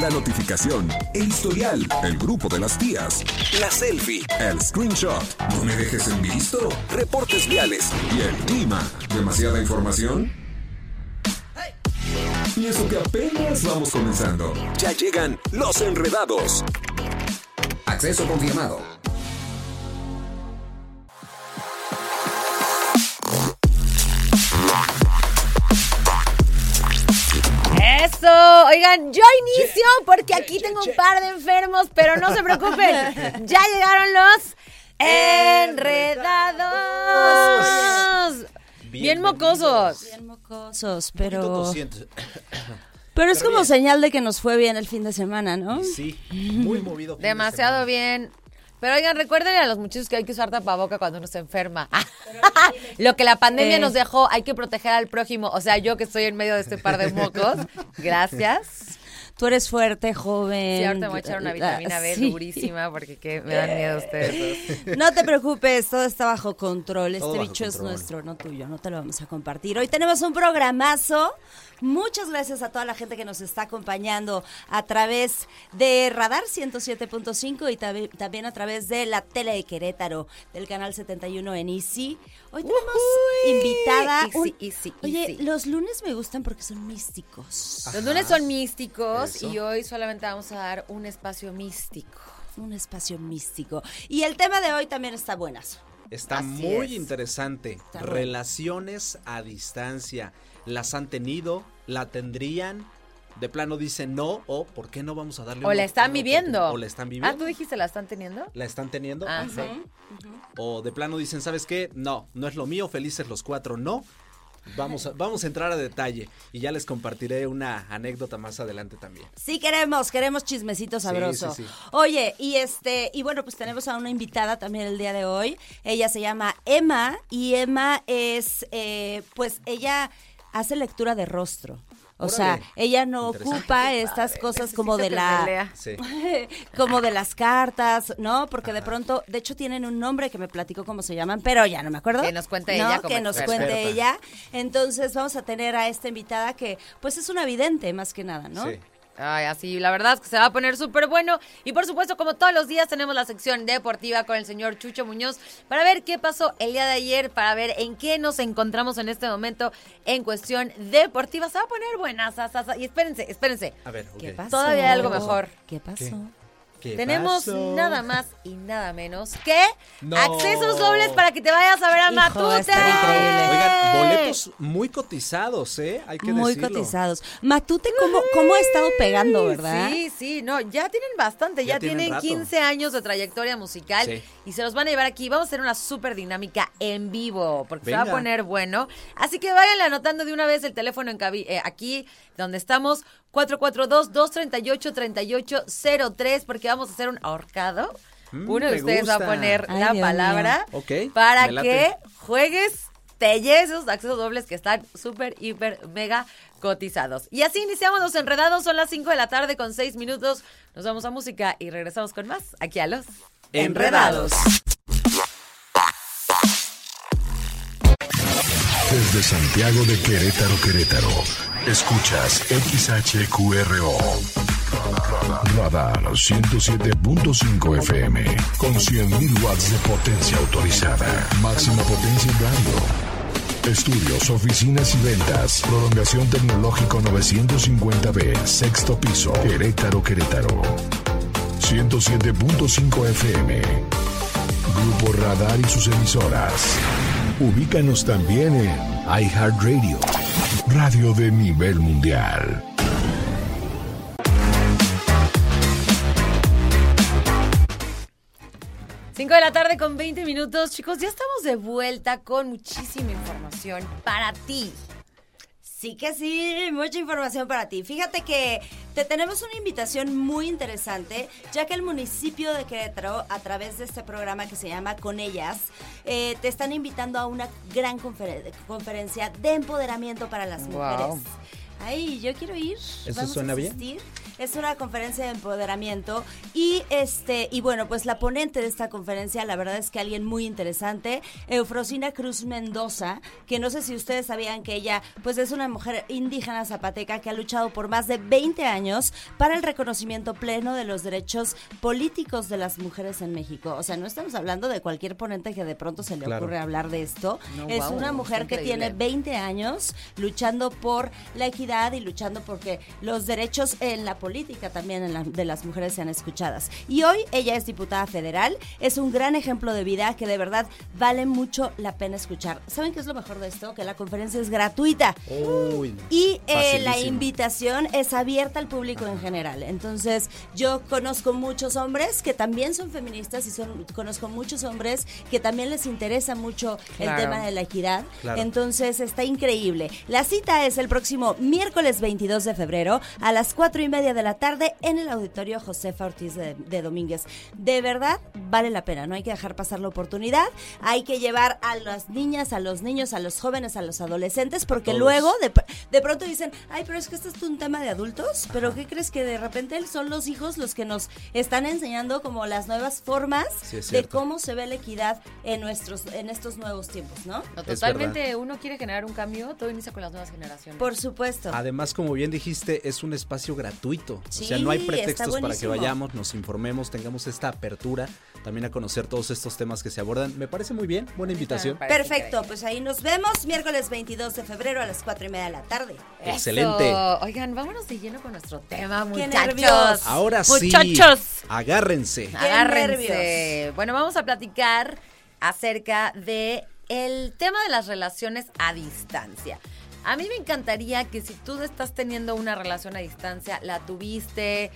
la notificación, el historial, el grupo de las tías, la selfie, el screenshot, no me dejes en visto, reportes viales y el clima. ¿Demasiada información? Y eso que apenas vamos comenzando. Ya llegan los enredados. Acceso confirmado. Oigan, yo inicio porque aquí tengo un par de enfermos, pero no se preocupen, ya llegaron los enredados. Bien mocosos. Bien mocosos, pero... Pero es como señal de que nos fue bien el fin de semana, ¿no? Sí, muy movido. Demasiado bien. Pero oigan, recuerden a los muchachos que hay que usar tapaboca cuando uno se enferma. Lo que la pandemia Eh. nos dejó, hay que proteger al prójimo. O sea, yo que estoy en medio de este par de mocos. Gracias. Tú eres fuerte, joven. Sí, ahorita me voy a echar una vitamina B Sí. durísima porque que me dan miedo ustedes dos. No te preocupes, todo está bajo control. Este bajo bicho es nuestro, no tuyo, no te lo vamos a compartir. Hoy tenemos un programazo. Muchas gracias a toda la gente que nos está acompañando a través de Radar 107.5 y también a través de la tele de Querétaro, del canal 71 en Easy. Hoy tenemos invitada. Easy, un- easy, Oye, easy. los lunes me gustan porque son místicos. Los lunes son místicos Eso. y hoy solamente vamos a dar un espacio místico. Un espacio místico. Y el tema de hoy también está buenazo. Está Así muy es. interesante. Está. Relaciones a distancia. ¿Las han tenido? ¿La tendrían? De plano dicen no o ¿por qué no vamos a darle O una- la están viviendo. O la están Ah, viviendo. tú dijiste la están teniendo. ¿La están teniendo? Ah, Ajá. O de plano dicen, ¿sabes qué? No, no es lo mío, felices los cuatro, no. Vamos a, vamos a entrar a detalle y ya les compartiré una anécdota más adelante también. Sí queremos, queremos chismecito Sí, sabroso. sí, sí. Oye, y este, y bueno, pues tenemos a una invitada también el día de hoy. Ella se llama Emma y Emma es, eh, pues ella hace lectura de rostro. O sea, ella no ocupa estas cosas como de Necesito la. Sí. como de las cartas, ¿no? Porque de pronto, de hecho tienen un nombre que me platicó cómo se llaman, pero ya no me acuerdo. Que nos cuente ¿no? ella como Que nos experta. cuente ella. Entonces vamos a tener a esta invitada que, pues es una vidente más que nada, ¿no? Sí. Ay, así, la verdad es que se va a poner súper bueno. Y por supuesto, como todos los días, tenemos la sección deportiva con el señor Chucho Muñoz para ver qué pasó el día de ayer, para ver en qué nos encontramos en este momento en cuestión deportiva. Se va a poner buena, sa, sa, sa. Y espérense, espérense. A ver, ¿Qué ok. pasó? Todavía hay algo mejor. ¿Qué pasó? ¿Qué Tenemos pasó? nada más y nada menos que No. accesos dobles para que te vayas a ver a Matute. Oigan, boletos muy cotizados, ¿eh? Hay que Muy decirlo. cotizados. Matute, ¿cómo, ¿cómo ha estado pegando, verdad? Sí, sí, no, ya tienen bastante, ya, Ya tienen tienen rato. 15 años de trayectoria musical Sí. Y se los van a llevar aquí. Vamos a hacer una súper dinámica en vivo porque se va a poner bueno. Así que váyanle anotando de una vez el teléfono en eh, aquí donde estamos, 442-238-3803 porque vamos a hacer un ahorcado. Mm, Uno de ustedes va a poner Ay, la Dios palabra para que juegues te esos accesos dobles que están súper, hiper, mega cotizados. Y así iniciamos los enredados. Son las 5 de la tarde con 6 minutos. Nos vamos a música y regresamos con más aquí a los Enredados. Desde Santiago de Querétaro, Querétaro. Escuchas XHQRO. Radar 107.5 FM. Con 100.000 watts de potencia autorizada. Máxima potencia en radio. Estudios, oficinas y ventas. Prolongación tecnológico 950B. Sexto piso. Querétaro, Querétaro. 107.5 FM. Grupo Radar y sus emisoras. Ubícanos también en iHeartRadio, radio de nivel mundial. Cinco de la tarde con 20 minutos. Chicos, ya estamos de vuelta con muchísima información para ti. Sí que sí, mucha información para ti. Fíjate que te tenemos una invitación muy interesante, ya que el municipio de Querétaro, a través de este programa que se llama Con Ellas, eh, te están invitando a una gran conferen- conferencia de empoderamiento para las Wow. mujeres. Ay, yo quiero ir. ¿Eso Vamos suena a bien? Es una conferencia de empoderamiento y este y bueno, pues la ponente de esta conferencia, la verdad es que alguien muy interesante, Eufrosina Cruz Mendoza, que no sé si ustedes sabían que ella pues es una mujer indígena zapateca que ha luchado por más de 20 años para el reconocimiento pleno de los derechos políticos de las mujeres en México. O sea, no estamos hablando de cualquier ponente que de pronto se le Claro. ocurre hablar de esto. No, es una mujer que tiene 20 años luchando por la equidad y luchando porque los derechos en la política también en la- de las mujeres sean escuchadas. Y hoy ella es diputada federal, es un gran ejemplo de vida que de verdad vale mucho la pena escuchar. ¿Saben qué es lo mejor de esto? Que la conferencia es gratuita. Uy. Y eh, la invitación es abierta al público en general. Entonces, yo conozco muchos hombres que también son feministas y son, conozco muchos hombres que también les interesa mucho Claro. el tema de la equidad. Claro. Entonces, está increíble. La cita es el próximo miércoles 22 de febrero a las cuatro y media de la tarde en el auditorio Josefa Ortiz de, de Domínguez. De verdad, vale la pena. No hay que dejar pasar la oportunidad. Hay que llevar a las niñas, a los niños, a los jóvenes, a los adolescentes, porque todos. luego de, de pronto dicen, ay, pero es que esto es un tema de adultos, pero ¿qué crees que de repente son los hijos los que nos están enseñando como las nuevas formas Sí, de cómo se ve la equidad en nuestros en estos nuevos tiempos, ¿no? Totalmente, uno quiere generar un cambio, todo inicia con las nuevas generaciones. Por supuesto. Además, como bien dijiste, es un espacio gratuito. Sí, o sea, no hay pretextos para que vayamos, nos informemos, tengamos esta apertura también a conocer todos estos temas que se abordan. Me parece muy bien, buena invitación. Perfecto, pues ahí nos vemos miércoles 22 de febrero a las cuatro y media de la tarde. Eso. Excelente. Oigan, vámonos de lleno con nuestro tema, Qué muchachos. nervios. Ahora sí, Muchachos. agárrense. Agárrense. Bueno, vamos a platicar acerca de el tema de las relaciones a distancia. A mí me encantaría que si tú estás teniendo una relación a distancia, la tuviste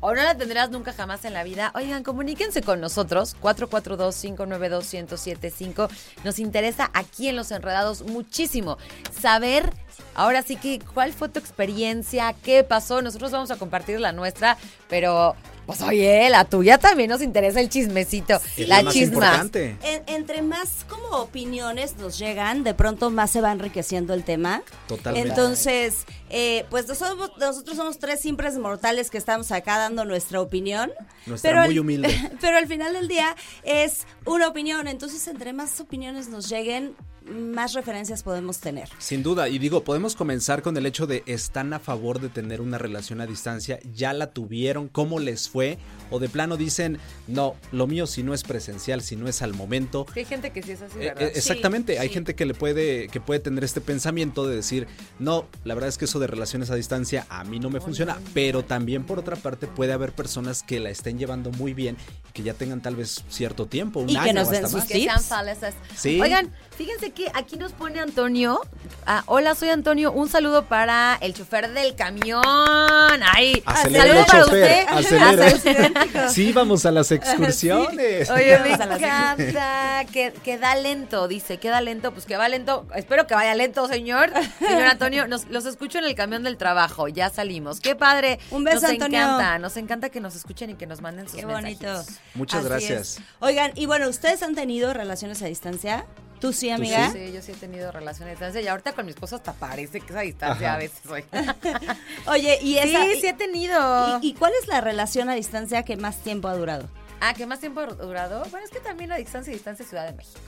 o no la tendrás nunca jamás en la vida, oigan, comuníquense con nosotros, 442-592-1075. Nos interesa aquí en Los Enredados muchísimo saber, ahora sí que, cuál fue tu experiencia, qué pasó. Nosotros vamos a compartir la nuestra, pero, pues oye, la tuya también nos interesa el chismecito, Es la chisma. importante. En- entre más como opiniones nos llegan, de pronto más se va enriqueciendo el tema. Totalmente. Entonces, eh, pues nosotros, nosotros somos tres simples mortales que estamos acá dando nuestra opinión. Nuestra muy al- humilde. Pero al final del día es una opinión. Entonces, entre más opiniones nos lleguen, más referencias podemos tener. Sin duda, y digo, podemos comenzar con el hecho de están a favor de tener una relación a distancia, ya la tuvieron, cómo les fue, o de plano dicen, no, lo mío si no es presencial, si no es al momento. Sí, hay gente que sí es así, Eh, ¿verdad? eh, exactamente, hay sí. gente que le puede que puede tener este pensamiento de decir, no, la verdad es que eso de relaciones a distancia a mí no me funciona, pero también por otra parte puede haber personas que la estén llevando muy bien y que ya tengan tal vez cierto tiempo, un Y que año nos o den hasta sus más. que tips. Sí. Oigan, fíjense que aquí nos pone Antonio. ah, hola, soy Antonio. Un saludo para el chofer del camión. Ay, saludo para usted. acelere. Acelere. Sí, vamos a las excursiones. Oye, me Vamos a las encanta. Que, que da lento, dice. Que da lento, pues que va lento. Espero que vaya lento, señor. Señor Antonio, nos, los escucho en el camión del trabajo. Ya salimos. Qué padre. Un beso, nos Antonio. encanta, nos encanta que nos escuchen y que nos manden sus Qué bonito. Muchas Así gracias. es. Oigan, y bueno, ¿ustedes han tenido relaciones a distancia? ¿Tú sí, amiga? Sí, yo sí he tenido relaciones a distancia y ahorita con mi esposo hasta parece que esa distancia Ajá. a veces soy. Oye, y esa... sí, sí he tenido. ¿Y, y cuál es la relación a distancia que más tiempo ha durado? Ah, ¿qué más tiempo ha durado? Bueno, es que también la distancia y distancia es Ciudad de México.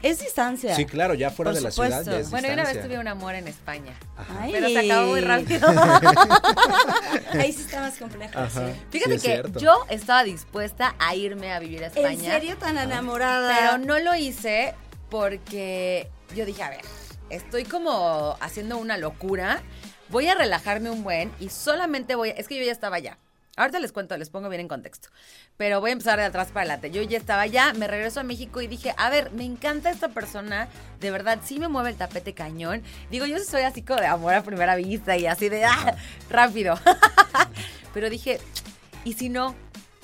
Es distancia. Sí, claro, ya fuera Por de la supuesto. ciudad ya es Bueno, yo una vez distancia. tuve un amor en España. Ay. Pero se acabó muy rápido. Ahí sí está más complejo. Ajá. sí. Fíjate Sí, es que cierto. yo estaba dispuesta a irme a vivir a España. ¿En serio tan enamorada? Pero no lo hice porque yo dije, a ver, estoy como haciendo una locura. Voy a relajarme un buen y solamente voy a... Es que yo ya estaba allá. Ahorita les cuento, les pongo bien en contexto. Pero voy a empezar de atrás para adelante. Yo ya estaba allá, me regreso a México y dije, a ver, me encanta esta persona. De verdad, sí me mueve el tapete cañón. Digo, yo soy así como de amor a primera vista y así de, ah, rápido. Pero dije, ¿y si no?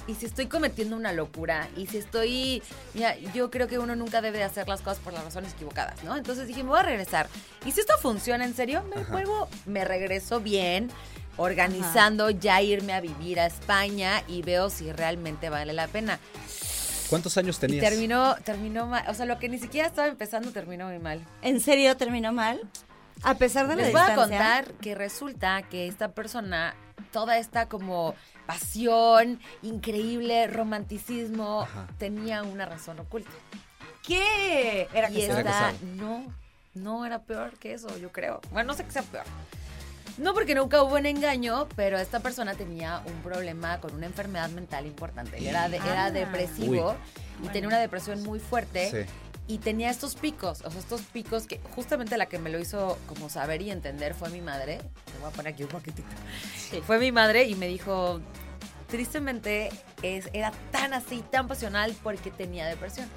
¿Y si estoy cometiendo una locura? ¿Y si estoy... Mira, yo creo que uno nunca debe hacer las cosas por las razones equivocadas, ¿no? Entonces dije, me voy a regresar. ¿Y si esto funciona en serio? Me vuelvo, me regreso bien, organizando ya irme a vivir a España y veo si realmente vale la pena. ¿Cuántos años Y tenías? terminó, terminó mal. O sea, lo que ni siquiera estaba empezando terminó muy mal. ¿En serio terminó mal? A pesar de la Les voy a distancia. contar que resulta que esta persona, toda esta como pasión, increíble romanticismo, Ajá. tenía una razón oculta. ¿Qué? Era y que Era esta, no, no era peor que eso, yo creo. Bueno, no sé que sea peor. No porque nunca hubo un engaño, pero esta persona tenía un problema con una enfermedad mental importante. Era, de- era Ah. depresivo y tenía una depresión muy fuerte. Sí. Y tenía estos picos, o sea, estos picos que justamente la que me lo hizo como saber y entender fue mi madre. Te voy a poner aquí un poquitito. Fue mi madre y me dijo, tristemente es, era tan así, tan pasional porque tenía depresión.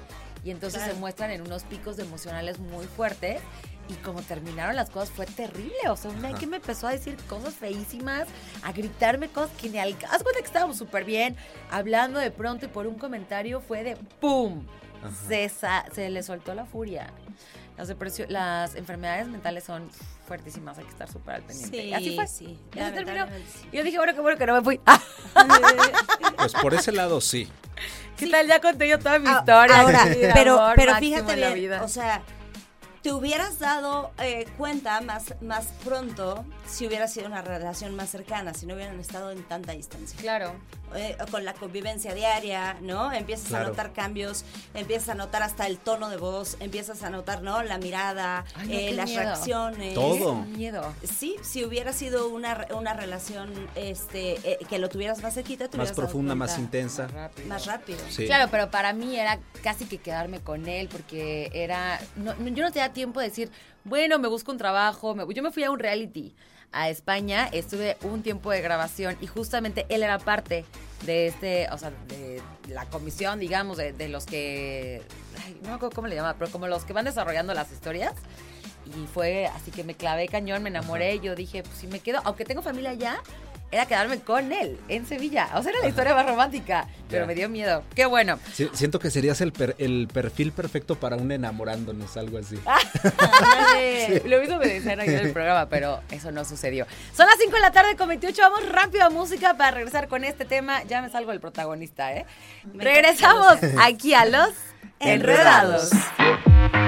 Y entonces Claro. se muestran en unos picos de emocionales muy fuertes. Y como terminaron las cosas fue terrible. O sea, una que me empezó a decir cosas feísimas, a gritarme cosas que ni al Haz cuenta que estábamos súper bien, hablando de pronto y por un comentario fue de ¡pum! Se, se le soltó la furia. Las, enfermedades mentales son fuertísimas, hay que estar súper al pendiente. Sí, Y así fue. sí. Terminó. yo dije, bueno, qué bueno que no me fui. Pues por ese lado sí. ¿Qué tal? Ya conté yo toda mi Ah, historia. Ahora, Sí, pero, amor pero fíjate bien, vida. o sea, te hubieras dado eh, cuenta más, más pronto si hubiera sido una relación más cercana, si no hubieran estado en tanta distancia. claro. Eh, con la convivencia diaria, ¿no? Empiezas Claro. a notar cambios, empiezas a notar hasta el tono de voz, empiezas a notar, ¿no? La mirada, Ay, no, eh, las miedo. reacciones. Todo. Miedo. Sí, si hubiera sido una, re- una relación este, eh, que lo tuvieras más cerquita, te Más dado profunda, más intensa. Rápido. Más rápido. Sí. Claro, pero para mí era casi que quedarme con él porque era, no, no- yo no tenía tiempo de decir, bueno, me busco un trabajo, me- yo me fui a un reality a España, estuve un tiempo de grabación y justamente él era parte de este, o sea, de la comisión, digamos, de, de los que, ay, no me acuerdo cómo le llama, pero como los que van desarrollando las historias. Y fue así que me clavé cañón, me enamoré. Yo dije, pues si me quedo, aunque tengo familia allá, era quedarme con él en Sevilla. O sea, era la historia más romántica, pero me dio miedo. Qué bueno. Sí, siento que serías el, per- el perfil perfecto para un enamorándonos, algo así. Lo mismo me decían aquí en el programa, pero eso no sucedió. Son las 5 de la tarde con 28. Vamos rápido a música para regresar con este tema. Ya me salgo del protagonista, ¿eh? Me Regresamos aquí a los Enredados. Enredados.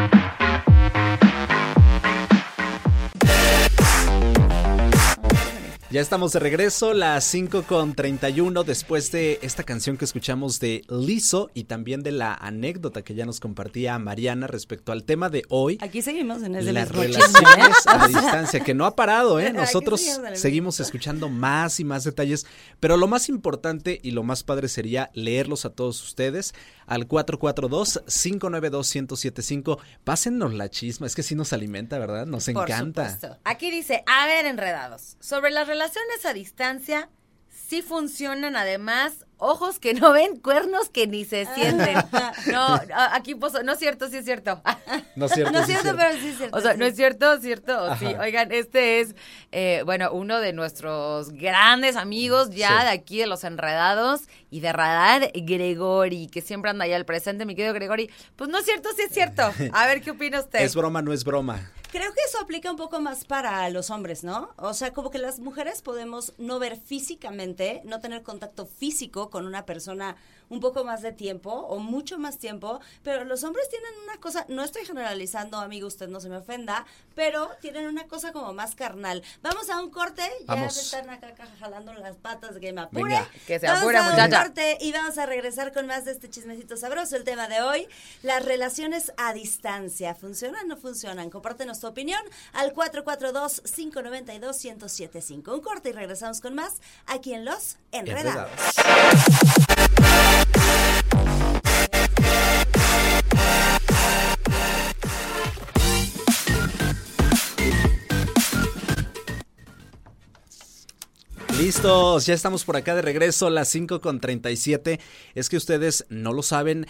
Ya estamos de regreso, las 5 con 31, después de esta canción que escuchamos de Lizo y también de la anécdota que ya nos compartía Mariana respecto al tema de hoy. Aquí seguimos en ese Las mismo chisme, relaciones ¿eh? a distancia, que no ha parado, ¿eh? Nosotros el seguimos escuchando más y más detalles, pero lo más importante y lo más padre sería leerlos a todos ustedes al 442-592-1075. Pásennos la chisma, es que sí nos alimenta, ¿verdad? Nos Por encanta. supuesto. Aquí dice, a ver, enredados. Sobre las relaciones a distancia, sí funcionan además ojos que no ven, cuernos que ni se sienten. No, aquí puso, no es cierto, sí es cierto. No es cierto, No es sí cierto, pero sí es cierto. O sea, sí. ¿no es cierto? ¿Cierto? ¿O sí? Ajá. Oigan, este es, eh, bueno, uno de nuestros grandes amigos ya Sí. de aquí de Los Enredados y de Radar, Gregori, que siempre anda ahí al presente, mi querido Gregori. Pues no es cierto, sí es cierto. A ver, ¿qué opina usted? Es broma, no es broma. Creo que eso aplica un poco más para los hombres, ¿no? O sea, como que las mujeres podemos no ver físicamente, no tener contacto físico con una persona un poco más de tiempo o mucho más tiempo, pero los hombres tienen una cosa, no estoy generalizando, amigo, usted no se me ofenda, pero tienen una cosa como más carnal. Vamos a un corte, ya Vamos. me están acá jalando las patas de que me apure. Venga. Que se Vamos apure, a un muchacha. corte y vamos a regresar con más de este chismecito sabroso. El tema de hoy, las relaciones a distancia. ¿Funcionan o no funcionan? Compártenos tu opinión al 442-592-1075. Un corte y regresamos con más aquí en Los Enredados. Listos, ya estamos por acá de regreso, las 5 con 37. Es que ustedes no lo saben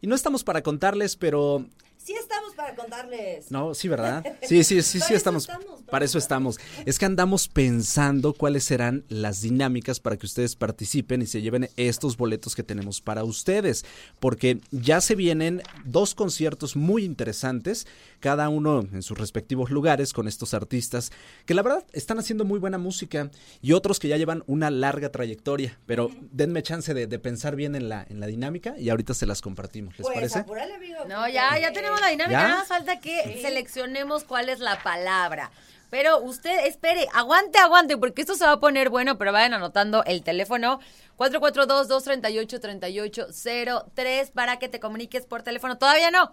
y no estamos para contarles, pero Sí estamos para contarles. no, sí, ¿verdad? Sí, sí, sí, sí estamos. estamos, Para eso estamos. Es que andamos pensando cuáles serán las dinámicas para que ustedes participen y se lleven estos boletos que tenemos para ustedes. Porque ya se vienen dos conciertos muy interesantes, cada uno en sus respectivos lugares con estos artistas que la verdad están haciendo muy buena música y otros que ya llevan una larga trayectoria. Pero denme chance de, de pensar bien en la, en la dinámica y ahorita se las compartimos. ¿Les Pues, parece? apúrale, amigo, No, ya, ya tenemos la dinámica, ¿Ya? nada más falta que seleccionemos cuál es la palabra. Pero usted, espere, aguante, aguante, porque esto se va a poner bueno, pero vayan anotando el teléfono 442-238-3803 para que te comuniques por teléfono. Todavía no,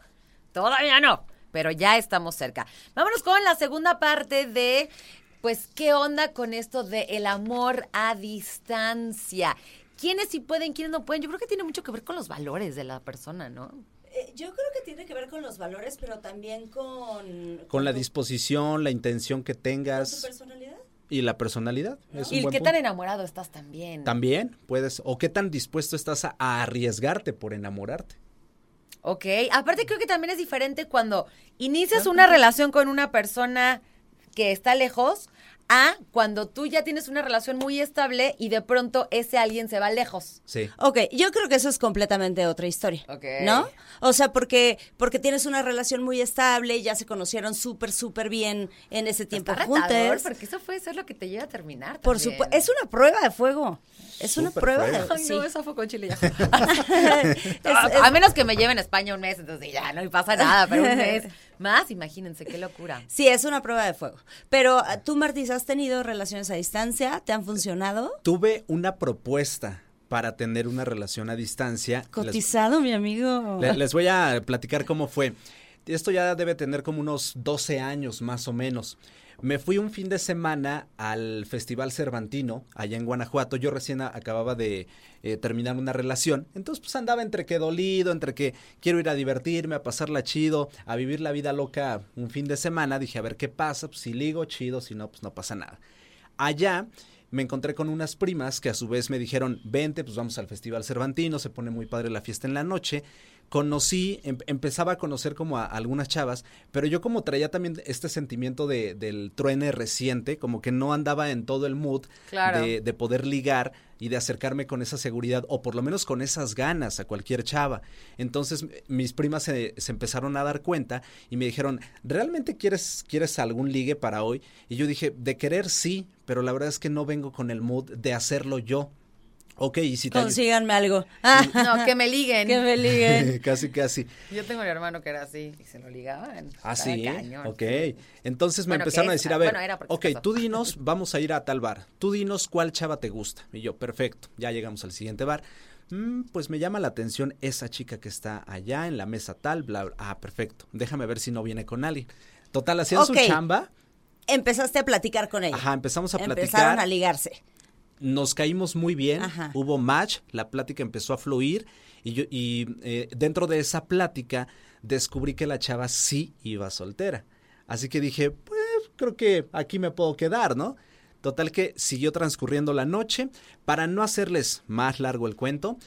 todavía no, pero ya estamos cerca. Vámonos con la segunda parte de, pues, ¿qué onda con esto de el amor a distancia? ¿Quiénes sí pueden, quiénes no pueden? Yo creo que tiene mucho que ver con los valores de la persona, ¿no? Eh, yo creo que tiene que ver con los valores, pero también con... Con la disposición, la intención que con tu tengas personalidad. y la personalidad. Es un Y buen qué punto. tan enamorado estás también. También puedes, o qué tan dispuesto estás a, a arriesgarte por enamorarte. Ok, aparte creo que también es diferente cuando inicias una relación con una persona que está lejos a cuando tú ya tienes una relación muy estable y de pronto ese alguien se va lejos. Sí. Ok, yo creo que eso es completamente otra historia. Ok. ¿No? O sea, porque, porque tienes una relación muy estable, ya se conocieron súper, súper bien en ese tiempo Está juntos. porque eso puede ser lo que te lleva a terminar. Por supuesto, es una prueba de fuego. Es una prueba fuego. de Ay, sí. no, esa fue con chile ya. Es- a, es- a menos que me lleven a España un mes, entonces ya no me pasa nada, pero un mes más, imagínense, qué locura. Sí, es una prueba de fuego. Pero ah, tú, Martis, ¿has tenido relaciones a distancia? ¿Te han funcionado? Tuve una propuesta para tener una relación a distancia. Les- Cotizado, mi amigo. le- les voy a platicar cómo fue. Esto ya debe tener como unos 12 años más o menos. Me fui un fin de semana al Festival Cervantino, allá en Guanajuato. Yo recién acababa de eh, terminar una relación. Entonces, pues andaba entre que dolido, entre que quiero ir a divertirme, a pasarla chido, a vivir la vida loca un fin de semana. Dije, a ver qué pasa. Pues si ligo, chido. Si no, pues no pasa nada. Allá me encontré con unas primas que a su vez me dijeron, vente, pues vamos al Festival Cervantino, se pone muy padre la fiesta en la noche. Conocí, em- empezaba a conocer como a, algunas chavas, pero yo como traía también este sentimiento de, del truene reciente, como que no andaba en todo el mood Claro. de, de poder ligar y de acercarme con esa seguridad, o por lo menos con esas ganas a cualquier chava. Entonces mis primas se, se empezaron a dar cuenta y me dijeron, ¿realmente quieres, quieres algún ligue para hoy? Y yo dije, de querer sí, pero la verdad es que no vengo con el mood de hacerlo yo. Ok, y si te... Consíganme algo. Ah, No, que me liguen. que me liguen. casi, casi. Yo tengo un hermano que era así y se lo ligaban. Ah, sí. cañón. Ok. Entonces me Bueno, empezaron a decir, a ver, bueno, era porque ok, tú dinos, vamos a ir a tal bar. Tú dinos cuál chava te gusta. Y yo, perfecto. Ya llegamos al siguiente bar. "Mm, pues me llama la atención esa chica que está allá en la mesa tal, bla, bla. Ah, perfecto. Déjame ver si no viene con alguien. Total, hacían Ok. su chamba. Empezaste a platicar con ella. Ajá, empezamos a platicar. Empezaron a ligarse. Nos caímos muy bien, Ajá. hubo match, la plática empezó a fluir y yo y eh, dentro de esa plática descubrí que la chava sí iba soltera. Así que dije, pues creo que aquí me puedo quedar, ¿no? Total que siguió transcurriendo la noche. Para no hacerles más largo el cuento,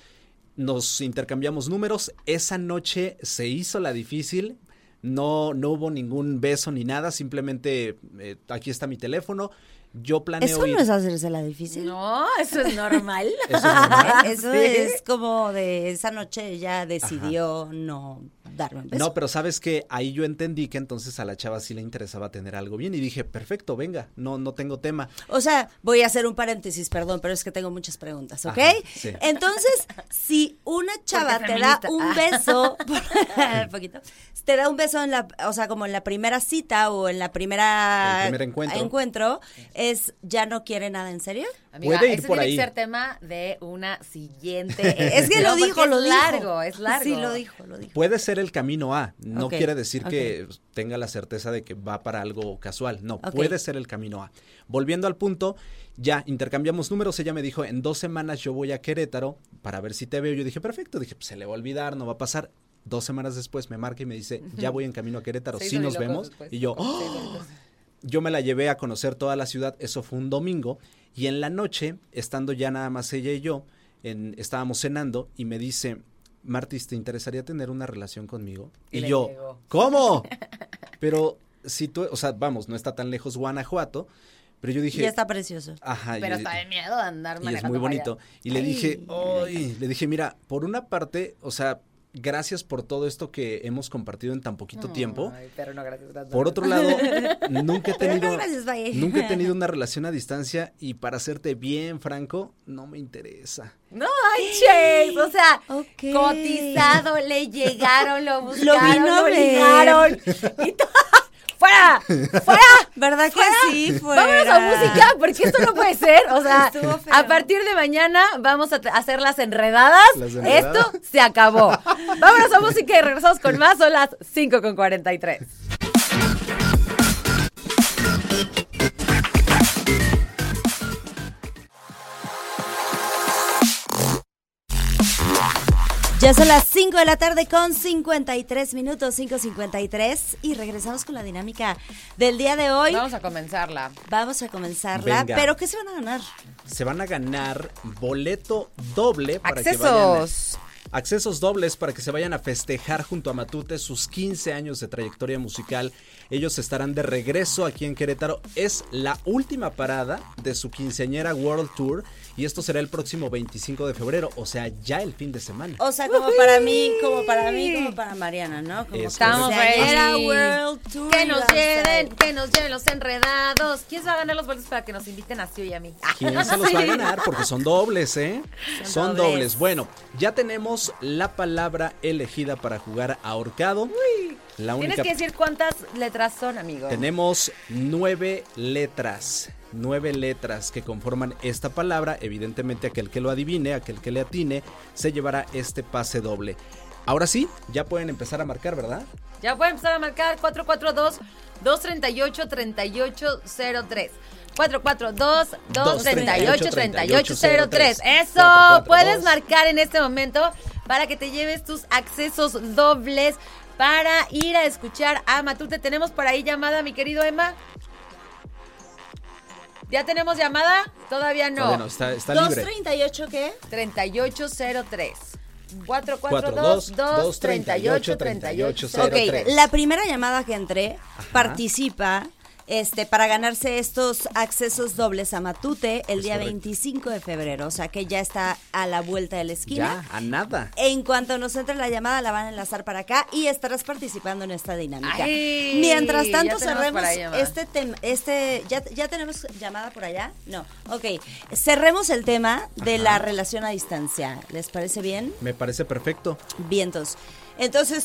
nos intercambiamos números. Esa noche se hizo la difícil. No, no hubo ningún beso ni nada. Simplemente eh, aquí está mi teléfono. Yo planeo Eso ir. no es hacerse la difícil. No, eso es normal. Eso es normal. Eso Sí. es como de esa noche ella decidió no darme un beso. No, pero sabes que ahí yo entendí que entonces a la chava sí le interesaba tener algo bien y dije, perfecto, venga, no, no tengo tema. O sea, voy a hacer un paréntesis, perdón, pero es que tengo muchas preguntas, ¿ok? Ajá, sí. Entonces, si una chava Porque te da un beso, un poquito, te da un beso en la, o sea, como en la primera cita o en la primera El primer encuentro. encuentro, es ya no quiere nada en serio. Amiga, Puede ir ese por tiene ahí. que ser tema de una siguiente. Es que lo dijo, lo es dijo. largo, es largo. Sí, lo dijo, lo dijo. Puede ser el camino A, no Ok, quiere decir que tenga la certeza de que va para algo casual, no, Ok. puede ser el camino A. Volviendo al punto, ya intercambiamos números, ella me dijo, en dos semanas yo voy a Querétaro para ver si te veo, yo dije, perfecto, dije, pues se le va a olvidar, no va a pasar. Dos semanas después me marca y me dice, ya voy en camino a Querétaro, sí nos vemos. después, y yo, "Oh". Yo me la llevé a conocer toda la ciudad, eso fue un domingo, y en la noche, estando ya nada más ella y yo, en- estábamos cenando, y me dice, Martis, ¿te interesaría tener una relación conmigo? Y yo, llegó. ¿cómo? Pero si tú, o sea, vamos, no está tan lejos Guanajuato, pero yo dije, Y está precioso. ajá, Pero está de miedo de andar y es muy bonito. allá. Y le Ay. dije, "Ay", le dije, mira, por una parte, o sea, gracias por todo esto que hemos compartido en tan poquito tiempo. Ay, pero no, gracias, gracias. Por otro lado, nunca he no, tenido, gracias, bye. nunca he tenido una relación a distancia y para serte bien franco, no me interesa. No, ay, Chase, o sea, cotizado, le llegaron, lo buscaron, vino lo ligaron. Y to- ¡Fuera! ¡Fuera! ¿Verdad que sí? Fuera. Vámonos a música, porque esto no puede ser. O sea, a partir de mañana vamos a hacer las enredadas. Las enredadas. Esto se acabó. Vámonos a música y regresamos con más. Son las 5 con 43. Ya son las 5 de la tarde con 53 minutos, 5.53 y regresamos con la dinámica del día de hoy. Vamos a comenzarla. Vamos a comenzarla, Venga. pero ¿qué se van a ganar? Se van a ganar boleto doble para que vayan Accesos. Accesos dobles para que se vayan a festejar junto a Matute sus 15 años de trayectoria musical. Ellos estarán de regreso aquí en Querétaro. Es la última parada de su quinceañera World Tour y esto será el próximo 25 de febrero, o sea, ya el fin de semana. O sea, como para mí, como para mí, como para Mariana, ¿no? Como Es que Estamos ready. World Tour. Que nos lleven, que nos lleven los enredados. ¿Quién se va a ganar los boletos para que nos inviten a Sio y a mí? ¿Quién se los va a ganar? Porque son dobles, ¿eh? Son Son, dobles. dobles. Bueno, ya tenemos la palabra elegida para jugar ahorcado. La Tienes única que decir cuántas letras son, amigo. Tenemos nueve letras. Nueve letras que conforman esta palabra. Evidentemente, aquel que lo adivine, aquel que le atine, se llevará este pase doble. Ahora sí, ya pueden empezar a marcar, ¿verdad? Ya pueden empezar a marcar 442-238-3803. 442-238-3803. Eso, 442. puedes marcar en este momento para que te lleves tus accesos dobles para ir a escuchar a Matute. ¿Tenemos por ahí llamada, mi querido Emma? ¿Ya tenemos llamada? Todavía no. Todavía no, está, está libre. 238 qué? 3803. 442 442 3803. Ok, la primera llamada que entré participa este para ganarse estos accesos dobles a Matute el día correcto. 25 de febrero, o sea que ya está a la vuelta de la esquina. Ya, a nada. En cuanto nos entre la llamada, la van a enlazar para acá y estarás participando en esta dinámica. Ay, Mientras tanto, cerremos este tema. Este, ¿ya, ¿Ya tenemos llamada por allá? No. Ok. Cerremos el tema de la relación a distancia. ¿Les parece bien? Me parece perfecto. Vientos. Entonces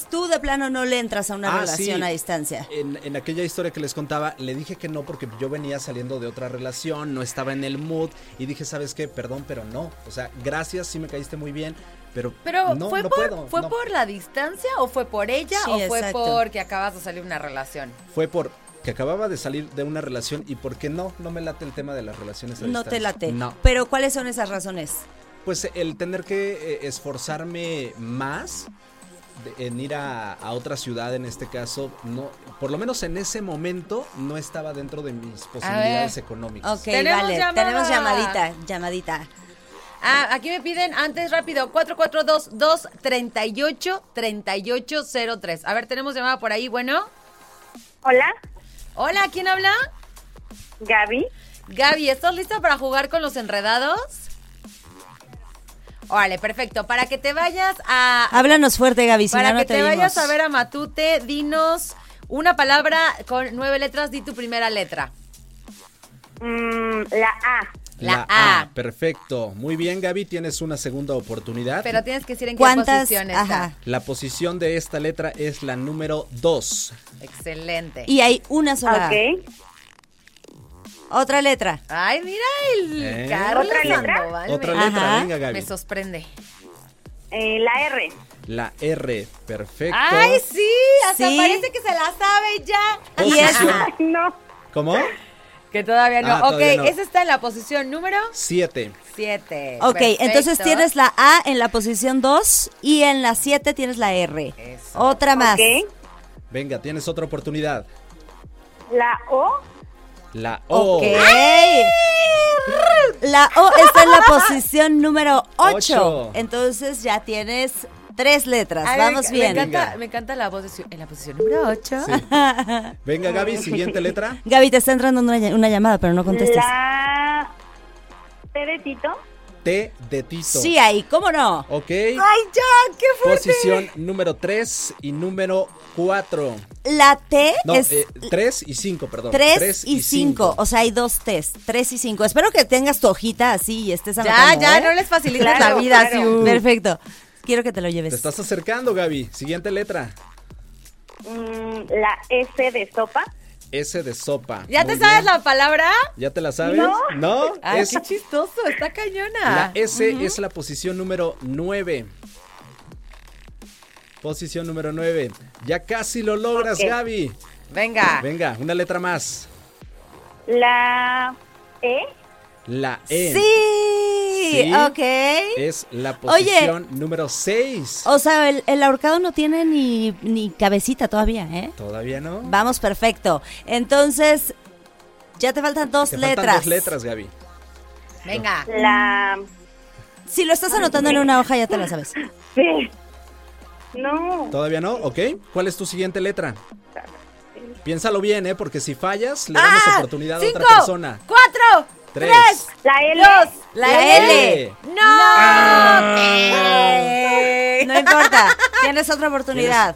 tú de plano no le entras a una Ah, relación sí. a distancia. En, en aquella historia que les contaba, le dije que no porque yo venía saliendo de otra relación, no estaba en el mood y dije, ¿sabes qué? Perdón, pero no. O sea, gracias, sí me caíste muy bien, pero, Pero no, ¿fue, no por, puedo. ¿fue no. por la distancia o fue por ella Sí, o fue exacto. porque acabas de salir de una relación? Fue por que acababa de salir de una relación y porque no, no me late el tema de las relaciones a No te late. No. Pero ¿cuáles son esas razones? Pues el tener que eh, esforzarme más en ir a, a otra ciudad en este caso, no, por lo menos en ese momento no estaba dentro de mis posibilidades económicas. Ok, Tenemos vale. llamada. Tenemos llamadita, llamadita. Ah, aquí me piden antes rápido 442-238-3803. A ver, tenemos llamada por ahí, bueno. Hola, Hola, ¿quién habla? Gaby. Gaby, ¿estás lista para jugar con los enredados? Órale, perfecto. Para que te vayas a... Háblanos fuerte, Gaby, si para no, que te, te vayas a ver a Matute, dinos una palabra con nueve letras, di tu primera letra. Mm, la A. La A. Perfecto. Muy bien, Gaby, tienes una segunda oportunidad. Pero tienes que decir en qué posición está. Ajá. La posición de esta letra es la número 2. Excelente. Y hay una sola. Ok. Otra letra. Ay, mira el ¿Eh? Carlos ¿Otra letra? Sandoval. Otra me, letra, Ajá. venga, me Gaby. sorprende. Eh, la R. La R. Perfecto. Ay, sí, hasta Sí. parece que se la sabe ya. Y no. ¿Cómo? Que todavía no. Ah, todavía ok, no. esa está en la posición número 7. 7. Ok, entonces tienes la A en la posición 2 y en la 7 tienes la R. Eso. Otra más. Ok. Venga, tienes otra oportunidad. La O. La O. Ok. La O está en la posición número 8. Ocho. Entonces ya tienes Tres letras, Ay, vamos me, bien. Me encanta, Venga. me encanta la voz de, en la posición número 8. Venga, Gaby, siguiente letra. Gaby, te está entrando una, ll- una llamada, pero no contestes. La T de Tito. T de Tito. Sí, ahí, ¿cómo no? Ok. ¡Ay, ya! ¡Qué fuerte! Posición número 3 y número 4. La T No, es 3 y 5, perdón. 3 Tres y 5. O sea, hay dos T's. 3 y 5. Espero que tengas tu hojita así y estés Ya, anotando. ya, ¿eh? no les facilites Claro, la vida, claro. Siu. Perfecto. Quiero que te lo lleves. Te estás acercando, Gaby. Siguiente letra. Mm, la S de sopa. S de sopa. ¿Ya Muy te sabes bien. la palabra? ¿Ya te la sabes? No. ¿No? Ay, Es- qué chistoso, está cañona. la S es la posición número 9. Posición número 9. Ya casi lo logras. Gaby. Venga. Venga, una letra más. La E. La E. Sí, Sí. ok. Es la Oye. posición número 6. O sea, el, el ahorcado no tiene ni, ni cabecita todavía, ¿eh? Todavía no. Vamos, perfecto. Entonces, ya te faltan dos Te letras. faltan dos letras, Gaby. Venga. La Si lo estás anotando en una hoja, ya te la sabes. C. No. ¿Todavía no? ¿Ok? ¿Cuál es tu siguiente letra? Piénsalo bien, ¿eh? Porque si fallas, le damos Ah, oportunidad cinco, a otra persona. cuatro, Tres. tres, La L. dos, la, La L. L. ¡No! Ah. No importa, tienes otra oportunidad.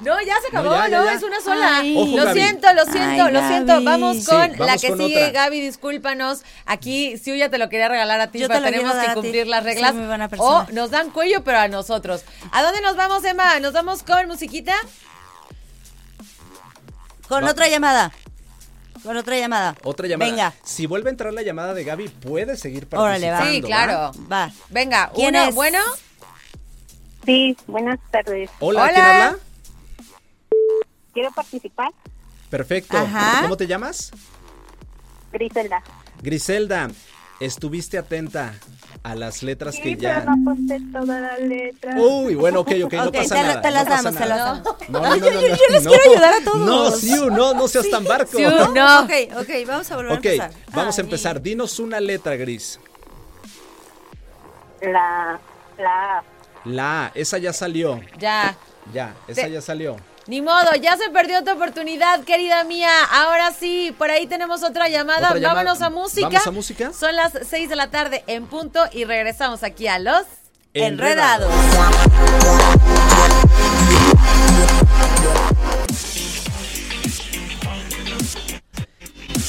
No, ya se acabó, No, ya, es una sola. Ay. Ojo, lo Gaby. siento, lo siento, Ay, lo siento. Vamos Sí, con la que con sigue, otra. Gaby, discúlpanos. Aquí, si ya te lo quería regalar a ti, Yo te tenemos que cumplir las reglas. muy buena persona. o nos dan cuello, pero a nosotros. ¿A dónde nos vamos, Emma? ¿Nos vamos con musiquita? Con Va. otra llamada. Con otra llamada. Otra llamada. Venga. Si vuelve a entrar la llamada de Gaby, puede seguir Órale, va. participando. Sí, claro. Va. Venga, ¿Quién uno, es? bueno. Sí, buenas tardes. Hola, Hola. ¿quién habla? Quiero participar. Perfecto. Ajá. ¿Cómo te llamas? Griselda. Griselda, estuviste atenta a las letras Sí, que pero ya. no aposté todas las letras. Uy, bueno, ok, ok, no pasa te, la- nada. te las no damos, te las damos. No, no, no, no, yo, yo no, les no. quiero ayudar a todos. No, Siu, no, no seas tan barco. Siu, no. Ok, ok, vamos a volver a empezar. vamos a empezar. Dinos una letra, Gris. La, la. La esa ya salió. Ya. Ya, esa Te- ya salió. Ni modo, ya se perdió tu oportunidad, querida mía. Ahora sí, por ahí tenemos otra llamada. Otra llamada. Vámonos a música. ¿Vamos a música? Son las 6 de la tarde en punto y regresamos aquí a los Enredados.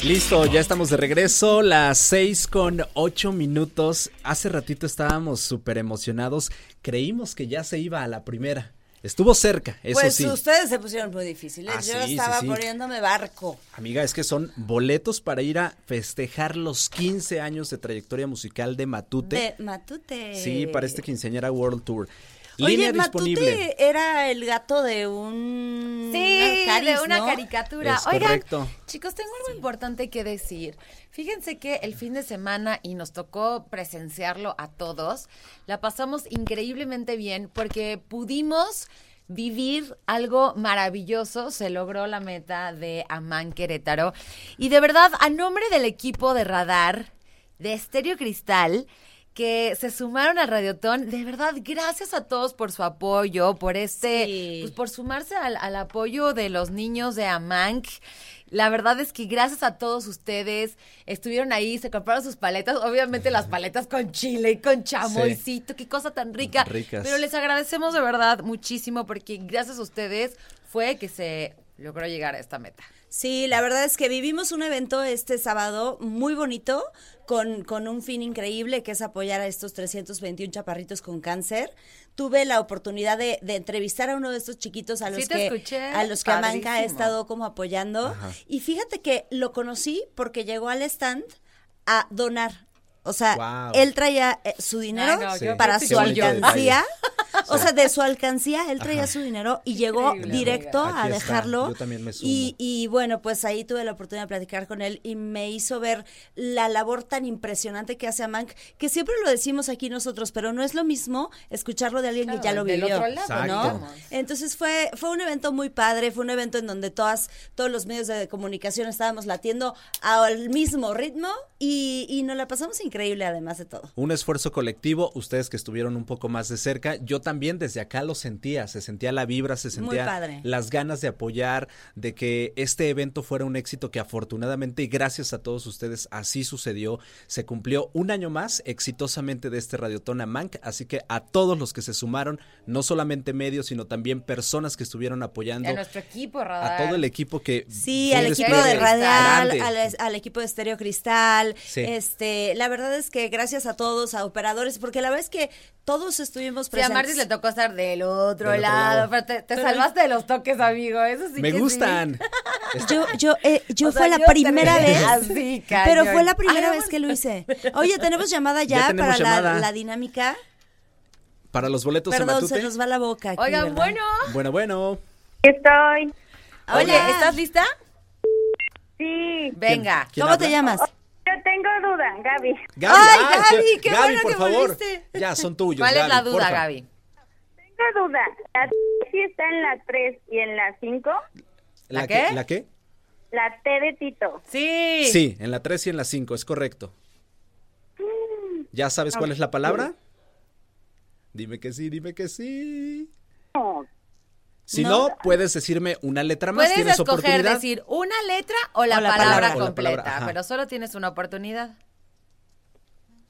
Listo, ya estamos de regreso, las 6 con 8 minutos. Hace ratito estábamos súper emocionados, creímos que ya se iba a la primera. Estuvo cerca, eso Pues sí. ustedes se pusieron muy difíciles. Ah, Yo sí, sí, estaba sí. poniéndome barco. Amiga, es que son boletos para ir a festejar los 15 años de trayectoria musical de Matute. De Matute. Sí, para este quinceañera World Tour. Oye, Línea Matute disponible. era el gato de un... Sí, Caris, de una ¿no? caricatura. Es Oigan, correcto. chicos, tengo algo importante que decir. Fíjense que el fin de semana, y nos tocó presenciarlo a todos, la pasamos increíblemente bien porque pudimos vivir algo maravilloso. Se logró la meta de Amán Querétaro. Y de verdad, a nombre del equipo de Radar, de Estéreo Cristal, que se sumaron al Radiotón. De verdad, gracias a todos por su apoyo, por este, Sí. pues por sumarse al, al apoyo de los niños de Amanc. La verdad es que gracias a todos ustedes estuvieron ahí, se compraron sus paletas, obviamente las paletas con chile y con chamoycito, qué cosa tan rica. Ricas. Pero les agradecemos de verdad muchísimo porque gracias a ustedes fue que se logró llegar a esta meta. Sí, la verdad es que vivimos un evento este sábado muy bonito, con, con un fin increíble, que es apoyar a estos 321 chaparritos con cáncer. Tuve la oportunidad de, de entrevistar a uno de estos chiquitos a los que escuché, a los que Amanca ha estado como apoyando. Ajá. Y fíjate que lo conocí porque llegó al stand a donar. O sea, Wow. él traía eh, su dinero no, Sí. para su alcancía. O sea, de su alcancía, él traía Ajá. su dinero y llegó increíble, directo amiga. a Aquí dejarlo. yo también me sumo. Y, y bueno, pues ahí tuve la oportunidad de platicar con él y me hizo ver la labor tan impresionante que hace Amank, que siempre lo decimos aquí nosotros, pero no es lo mismo escucharlo de alguien que ya lo del vivió. otro lado, Exacto. ¿no? Entonces fue, fue un evento muy padre, fue un evento en donde todas, todos los medios de comunicación estábamos latiendo al mismo ritmo y, y nos la pasamos increíble además de todo. Un esfuerzo colectivo, ustedes que estuvieron un poco más de cerca, yo también desde acá lo sentía, se sentía la vibra, se sentía las ganas de apoyar, de que este evento fuera un éxito que afortunadamente y gracias a todos ustedes así sucedió. Se cumplió un año más exitosamente de este Radiotona Manc, así que a todos los que se sumaron, no solamente medios, sino también personas que estuvieron apoyando, A nuestro equipo, Radar. a todo el equipo que Sí, al equipo de Radial, al, al equipo de Estéreo Cristal. Sí. Este, la verdad es que gracias a todos, a operadores, porque la verdad es que todos estuvimos Sí, a presentes. Martis le tocó estar del otro Del otro lado, lado. pero te, te Pero- salvaste de los toques, amigo. Eso sí Me que sí. gustan. Yo, yo, eh, yo O sea, fue la yo primera vez. así, pero fue la primera Ay, vez que lo hice. Oye, tenemos llamada ya, Ya tenemos para la- llamada. La, dinámica. Para los boletos Perdón, Matute. se nos va la boca. aquí, Oigan, ¿verdad? bueno. Bueno, bueno. Estoy. Oye, Hola. ¿estás lista? Sí. Venga. ¿Quién ¿Cómo te llamas? Tengo duda, Gaby. Gaby, Ay, ah, Gaby, sí. qué Gaby, bueno por que favor. volviste. Ya son tuyos. ¿Cuál es Gaby, la duda, porfa. Gaby? Tengo duda. ¿La T sí está en la 3 y en la 5? ¿La ¿La qué? ¿La qué? La T de Tito. Sí. Sí, en la 3 y en la 5, es correcto. ¿Ya sabes cuál es la palabra? Dime que sí, dime que sí. No. Si No. no, puedes decirme una letra más, Puedes tienes escoger oportunidad. decir una letra o la, O la palabra, palabra. O la completa, palabra, pero solo tienes una oportunidad.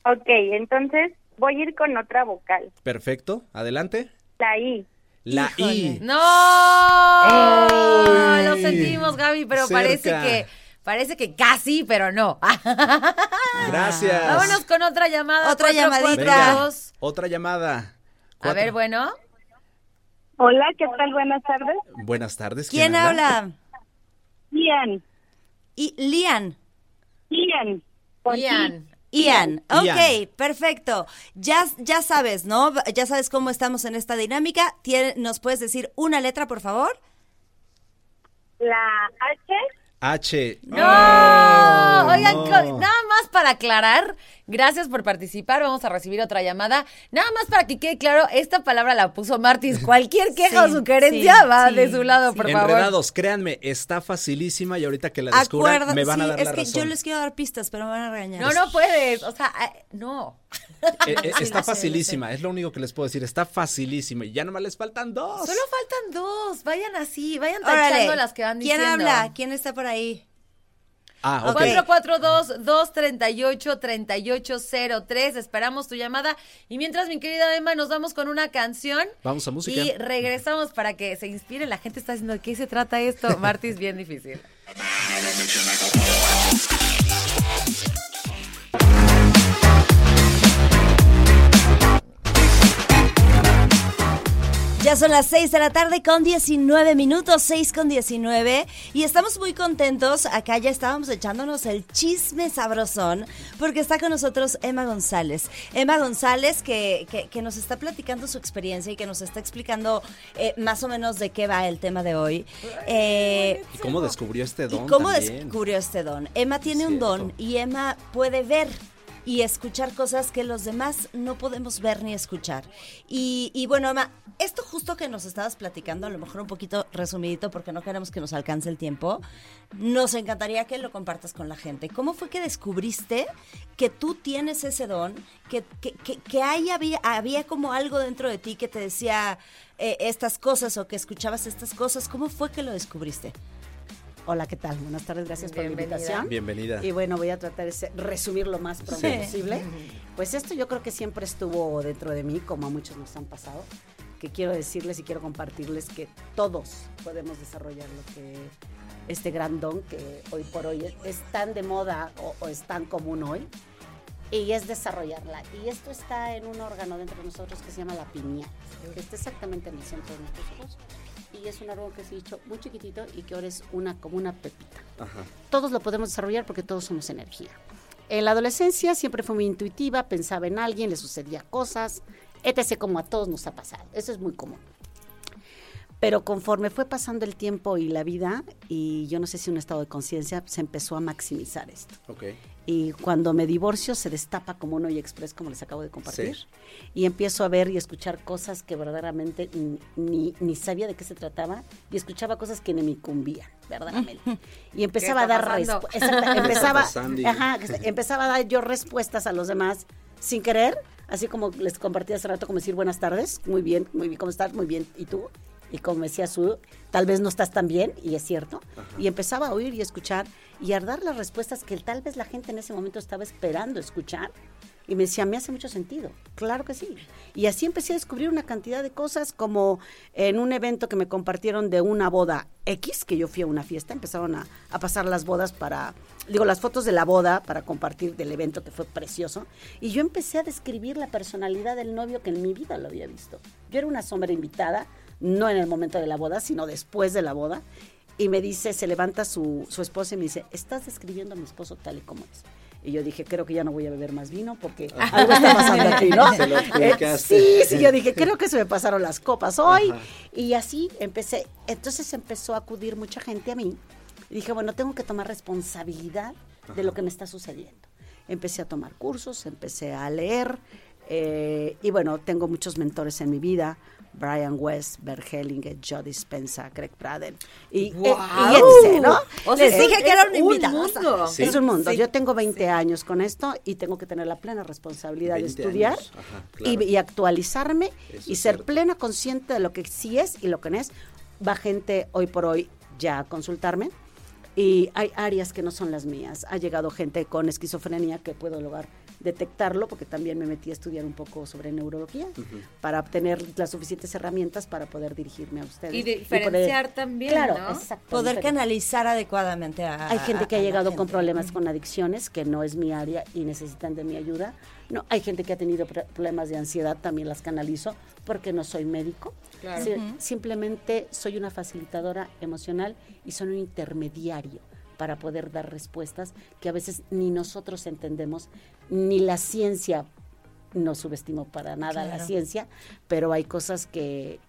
Ok, entonces voy a ir con otra vocal. Perfecto, adelante. La I. La I. ¡No! Ay, Lo sentimos, Gaby, pero parece que parece que casi, pero no. Gracias. Vámonos con otra llamada. Otra llamadita. Venga, otra llamada. A ver, bueno. Hola, ¿qué tal? Buenas tardes. Buenas tardes. ¿Quién habla? Ian. Y Lian. Ian. Ian. Ian. Ok, Ian. perfecto. Ya, ya sabes, ¿no? Ya sabes cómo estamos en esta dinámica. Tien- ¿Nos puedes decir una letra, por favor? La H. H. No, Oh, oigan, no. nada más para aclarar, gracias por participar, vamos a recibir otra llamada. Nada más para que quede claro, esta palabra la puso Martis. Cualquier queja Sí, o sugerencia sí, va sí, de su lado, sí. por favor. Enredados, créanme, está facilísima y ahorita que la descubran me van a dar es la que razón. yo les quiero dar pistas, pero me van a regañar. No, no puedes, o sea, ah, no. Eh, eh, Sí, está facilísima, es lo único que les puedo decir. Está facilísima y ya nomás les faltan dos. Solo faltan dos, vayan así, vayan Órale. tachando las que van ¿Quién diciendo. habla? ¿Quién está por ahí? Ah, ok. 442-238-3803. Esperamos tu llamada. Y mientras, mi querida Emma, nos vamos con una canción. Vamos a música. Y regresamos para que se inspire. La gente está diciendo, ¿de qué se trata esto? Martis, bien difícil. Ya son las 6 de la tarde con 19 minutos, 6 con 19. Y estamos muy contentos. Acá ya estábamos echándonos el chisme sabrosón porque está con nosotros Emma González. Emma González que, que- que nos está platicando su experiencia y que nos está explicando eh, más o menos de qué va el tema de hoy. Eh, ¿Y cómo descubrió este ¿Y don cómo también? descubrió este don? Emma tiene un don y Emma puede ver y escuchar cosas que los demás no podemos ver ni escuchar. Y, y bueno, Emma, esto justo que nos estabas platicando, a lo mejor un poquito resumidito porque no queremos que nos alcance el tiempo, nos encantaría que lo compartas con la gente. ¿Cómo fue que descubriste que tú tienes ese don, que, que, que, que ahí había, había como algo dentro de ti que te decía eh, estas cosas o que escuchabas estas cosas? ¿Cómo fue que lo descubriste? Hola, ¿qué tal? Buenas tardes, gracias por la Bienvenida. invitación. Bienvenida. Y bueno, voy a tratar de resumir lo más pronto Sí. posible. Pues esto yo creo que siempre estuvo dentro de mí, como a muchos nos han pasado, que quiero decirles y quiero compartirles que todos podemos desarrollar lo que este gran don que hoy por hoy es, es tan de moda o, o es tan común hoy, y es desarrollarla. Y esto está en un órgano dentro de nosotros que se llama la pineal, que está exactamente en el centro de nuestros ojos. Y es un árbol que se ha hecho muy chiquitito y que ahora es una como una pepita Ajá. todos lo podemos desarrollar porque todos somos energía. En la adolescencia siempre fue muy intuitiva, pensaba en alguien, le sucedía cosas, etc. como a todos nos ha pasado. Eso es muy común. Pero conforme fue pasando el tiempo y la vida, y yo no sé si un estado de conciencia, se empezó a maximizar esto. Ok. Y cuando me divorcio se destapa como un hoy express, como les acabo de compartir. Sí. Y empiezo a ver y escuchar cosas que verdaderamente ni, ni, ni sabía de qué se trataba y escuchaba cosas que ni me incumbían, verdaderamente. Y empezaba a dar respuestas. Empezaba, ajá, empezaba a dar yo respuestas a los demás sin querer Así como les compartí hace rato, como decir buenas tardes, muy bien, muy bien, ¿cómo estás? Muy bien, ¿y tú? Y como decía su, tal vez no estás tan bien, y es cierto. Y empezaba a oír y escuchar y a dar las respuestas que tal vez la gente en ese momento estaba esperando escuchar. Y me decía, me hace mucho sentido. Claro que sí. Y así empecé a descubrir una cantidad de cosas, como en un evento que me compartieron de una boda X, que yo fui a una fiesta, empezaron a, a pasar las bodas para, digo, las fotos de la boda para compartir del evento que fue precioso. Y yo empecé a describir la personalidad del novio que en mi vida lo había visto. Yo era una sombra invitada, no en el momento de la boda, sino después de la boda. Y me dice, se levanta su, su esposa y me dice, estás describiendo a mi esposo tal y como es. Y yo dije, creo que ya no voy a beber más vino porque algo está pasando aquí, ¿no? Se lo Eh, sí, sí, yo dije, creo que se me pasaron las copas hoy. Ajá. Y así empecé. Entonces empezó a acudir mucha gente a mí. Y dije, bueno, tengo que tomar responsabilidad de lo que me está sucediendo. Empecé a tomar cursos, empecé a leer. eh, y bueno, tengo muchos mentores en mi vida. Brian West, Bert Hellinger, Joe Dispenza, Greg Praden. Y, ¡Guau! eh, y etc., ¿no? O sea, Les es- dije que es era una un mundo. Sí. Es un mundo. Sí. Yo tengo 20 años con esto y tengo que tener la plena responsabilidad de 20 estudiar ajá, y, claro. y actualizarme Eso y ser cierto. plena consciente de lo que sí es y lo que no es. Va gente hoy por hoy ya a consultarme y hay áreas que no son las mías. Ha llegado gente con esquizofrenia que puedo lograr detectarlo porque también me metí a estudiar un poco sobre neurología para obtener las suficientes herramientas para poder dirigirme a ustedes. Y poder- diferenciar también, Claro, ¿no? exacto. Poder canalizar adecuadamente a Hay gente que a- ha a llegado con problemas con adicciones, que no es mi área y necesitan de mi ayuda. No, hay gente que ha tenido pro- problemas de ansiedad, también las canalizo porque no soy médico. Claro. Simplemente soy una facilitadora emocional y soy un intermediario para poder dar respuestas que a veces ni nosotros entendemos, ni la ciencia no subestimo para nada la ciencia, pero hay cosas que,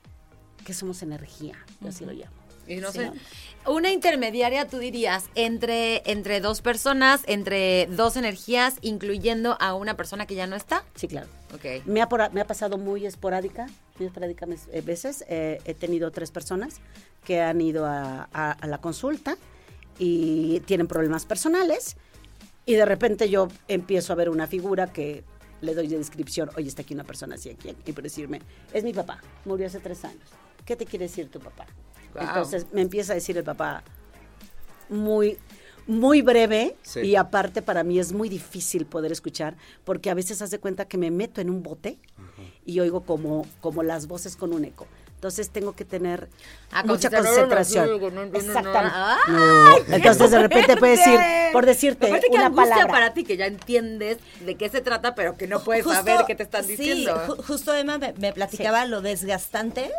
que somos energía, yo así lo llamo. Y no Sí, sé, ¿no? una intermediaria, tú dirías, entre, entre dos personas, entre dos energías, incluyendo a una persona que ya no está. Sí, claro. Ok. Me ha, me ha pasado muy esporádica, muy esporádica eh, veces. Eh, he tenido tres personas que han ido a, a- a la consulta y tienen problemas personales y de repente yo empiezo a ver una figura que le doy de descripción, oye, está aquí una persona así aquí, y por decirme, es mi papá, murió hace tres años. ¿Qué te quiere decir tu papá? Entonces me empieza a decir el papá muy muy breve Sí. y aparte para mí es muy difícil poder escuchar porque a veces hace cuenta que me meto en un bote y oigo como como las voces con un eco. Entonces tengo que tener Ah, mucha concentración. así, no, no, no, no. Exactamente. ¡Ay, No. Entonces de repente puede decir, por decirte Aparte, qué una palabra. para ti que ya entiendes de qué se trata, pero que no puedes Justo- saber qué te están sí, diciendo. ju- justo Emma me, me platicaba lo desgastante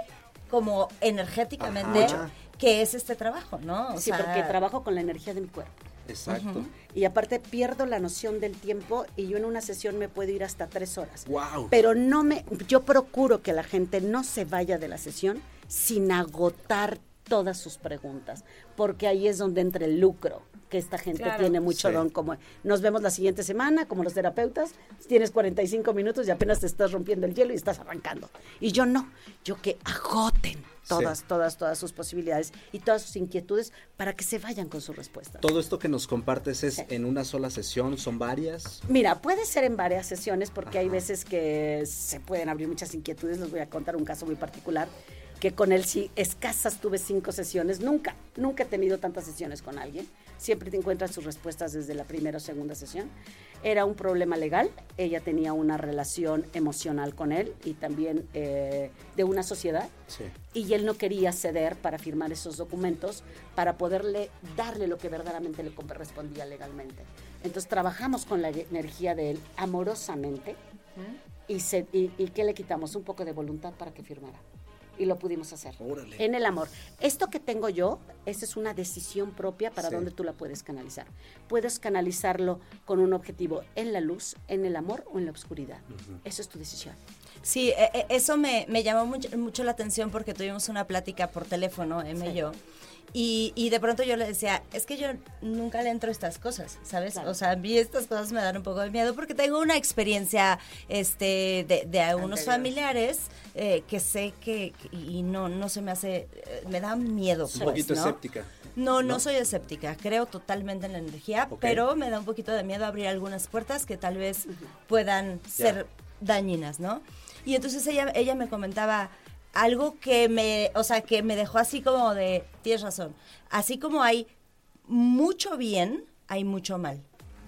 como energéticamente Ajá. que es este trabajo, ¿no? O Sí, sea, porque trabajo con la energía de mi cuerpo. Exacto. Y aparte pierdo la noción del tiempo y yo en una sesión me puedo ir hasta tres horas. Wow. Pero no me, yo procuro que la gente no se vaya de la sesión sin agotar todas sus preguntas, porque ahí es donde entra el lucro, que esta gente Claro. tiene mucho Sí. don, como nos vemos la siguiente semana, como los terapeutas, tienes 45 minutos y apenas te estás rompiendo el hielo y estás arrancando. Y yo no, yo que agoten todas, Sí. todas, todas sus posibilidades y todas sus inquietudes para que se vayan con su respuesta. Todo esto que nos compartes es en una sola sesión, son varias. Mira, puede ser en varias sesiones porque hay Ajá. veces que se pueden abrir muchas inquietudes. Les voy a contar un caso muy particular que con él sí escasas tuve cinco sesiones. Nunca, nunca he tenido tantas sesiones con alguien. Siempre te encuentras sus respuestas desde la primera o segunda sesión. Era un problema legal. Ella tenía una relación emocional con él y también eh, de una sociedad Sí. y él no quería ceder para firmar esos documentos para poderle darle lo que verdaderamente le correspondía legalmente. Entonces trabajamos con la energía de él amorosamente y, se, y, y ¿qué le quitamos? Un poco de voluntad para que firmara. Y lo pudimos hacer. Órale. En el amor. Esto que tengo yo, esa es una decisión propia para Sí. dónde tú la puedes canalizar. Puedes canalizarlo con un objetivo en la luz, en el amor o en la oscuridad. Eso es tu decisión. Sí, e- e- eso me, me llamó mucho, mucho la atención porque tuvimos una plática por teléfono, Emma y Sí. yo. Y, y de pronto yo le decía, es que yo nunca le entro a estas cosas, ¿sabes? Claro. O sea, a mí estas cosas me dan un poco de miedo porque tengo una experiencia este, de, de algunos Anterior. familiares eh, que sé que, y no, no se me hace, eh, me da miedo. Un pues, poquito ¿no? escéptica. No, no, ¿no? soy escéptica, creo totalmente en la energía, pero me da un poquito de miedo abrir algunas puertas que tal vez puedan ser dañinas, ¿no? Y entonces ella, ella me comentaba algo que me, o sea, que me dejó así como de, tienes razón, así como hay mucho bien, hay mucho mal.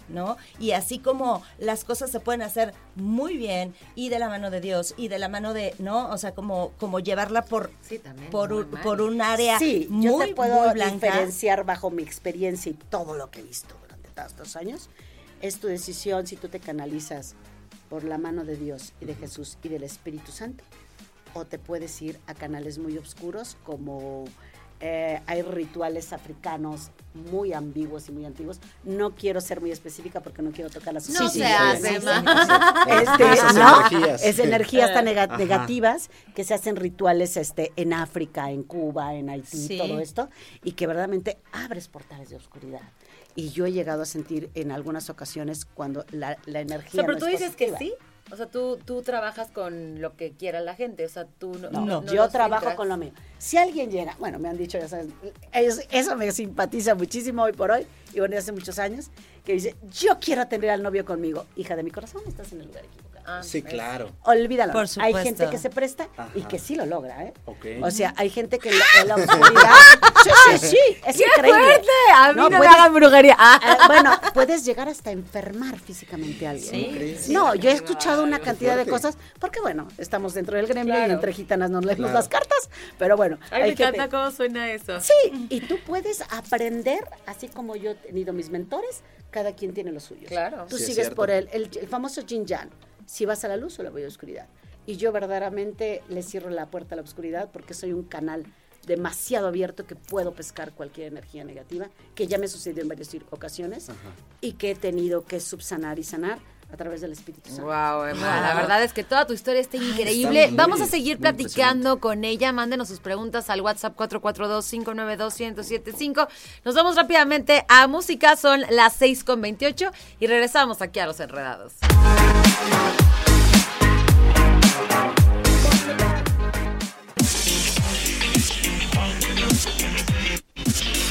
¿no? Y así como las cosas se pueden hacer muy bien y de la mano de Dios y de la mano de, ¿no? O sea, como, como llevarla por, Sí, también, por, muy un, por un área Sí, muy, yo te puedo muy blanca. diferenciar bajo mi experiencia y todo lo que he visto durante tantos años. Es tu decisión si tú te canalizas por la mano de Dios y de Jesús y del Espíritu Santo. O te puedes ir a canales muy oscuros como eh, hay rituales africanos muy ambiguos y muy antiguos. No quiero ser muy específica porque no quiero tocar las No se hace. Es energías tan Ajá. negativas que se hacen rituales este, en África, en Cuba, en Haití, Sí. todo esto, y que verdaderamente abres portales de oscuridad. Y yo he llegado a sentir en algunas ocasiones cuando la, la O energía. sea, pero no tú es dices que sí. O sea, tú, tú trabajas con lo que quiera la gente. O sea, tú no. No, no yo trabajo con lo mío. Si alguien llega, bueno, me han dicho, ya sabes, es- eso me simpatiza muchísimo hoy por hoy, y bueno, hace muchos años, que dice, yo quiero tener al novio conmigo. Hija de mi corazón, estás en el lugar equivocado. Ah, Sí, claro. Olvídalo. Por Hay gente que se presta y Ajá. que sí lo logra, ¿eh? Ok. O sea, hay gente que en la, oscuridad. sí, sí, sí, es ¡Qué increíble. fuerte! A mí no, me puedes- hagan brujería. Ah. Ah, bueno, puedes llegar hasta enfermar físicamente a alguien. Sí, no, sí, yo he escuchado una cantidad de cosas, porque bueno, estamos dentro del gremio y Claro. entre gitanas nos leemos Claro. las cartas, pero bueno, Ay, me hay gente- encanta cómo suena eso. Sí, y tú puedes aprender, así como yo he tenido mis mentores, cada quien tiene los suyos. Claro. Tú sigues por el, el, el famoso yin yang. Si vas a la luz o la voy a la oscuridad. Y yo verdaderamente le cierro la puerta a la oscuridad porque soy un canal demasiado abierto que puedo pescar cualquier energía negativa, que ya me sucedió en varias ocasiones y que he tenido que subsanar y sanar a través del Espíritu Santo. Wow, Emma, la verdad es que toda tu historia está increíble. está muy- Vamos a seguir platicando con ella. Mándenos sus preguntas al WhatsApp 442-592-1075. Nos vamos rápidamente a música, son las 6 con 28 y regresamos aquí a Los Enredados.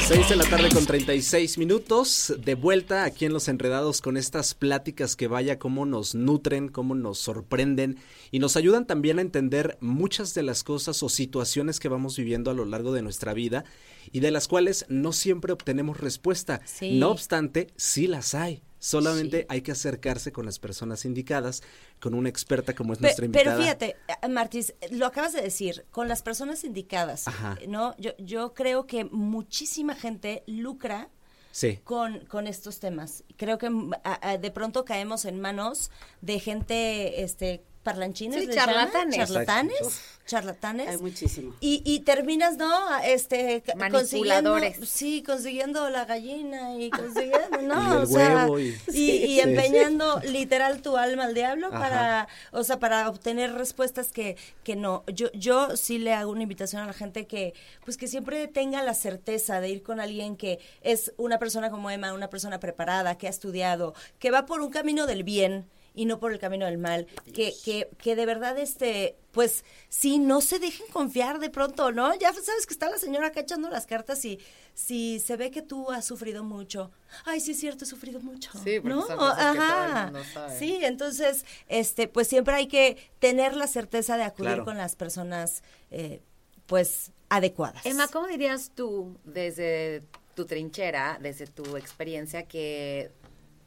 6 de la tarde con 36 minutos, de vuelta aquí en Los Enredados con estas pláticas que vaya cómo nos nutren, cómo nos sorprenden y nos ayudan también a entender muchas de las cosas o situaciones que vamos viviendo a lo largo de nuestra vida y de las cuales no siempre obtenemos respuesta. Sí. No obstante, sí las hay. Solamente Sí. hay que acercarse con las personas indicadas, con una experta como es Pe- nuestra invitada. Pero fíjate, eh, Martis, lo acabas de decir, con las personas indicadas, Ajá. ¿no? Yo, yo creo que muchísima gente lucra Sí. con, con estos temas. Creo que mm, a- a- de pronto caemos en manos de gente, este, parlanchines, Sí, ¿les llaman? charlatanes. charlatanes, charlatanes. Hay muchísimo. Y, y terminas, ¿no? Este, ca- consiguiendo, Manipuladores. sí, consiguiendo la gallina y consiguiendo, ¿no? Y el o sea, huevo y- y, Sí, y sí. empeñando literal tu alma al diablo Ajá. para, o sea, para obtener respuestas que, que no. Yo, yo sí le hago una invitación a la gente que, pues que siempre tenga la certeza de ir con alguien que es una persona como Emma, una persona preparada, que ha estudiado, que va por un camino del bien y no por el camino del mal, que, que, que de verdad, este, pues, sí, no se dejen confiar de pronto, ¿no? Ya sabes que está la señora acá echando las cartas y si se ve que tú has sufrido mucho, ay, sí es cierto, he sufrido mucho, Sí, porque ¿no? son cosas que todo el Ajá. mundo sabe. Sí, entonces, este, pues siempre hay que tener la certeza de acudir Claro. con las personas, eh, pues, adecuadas. Emma, ¿cómo dirías tú desde tu trinchera, desde tu experiencia, que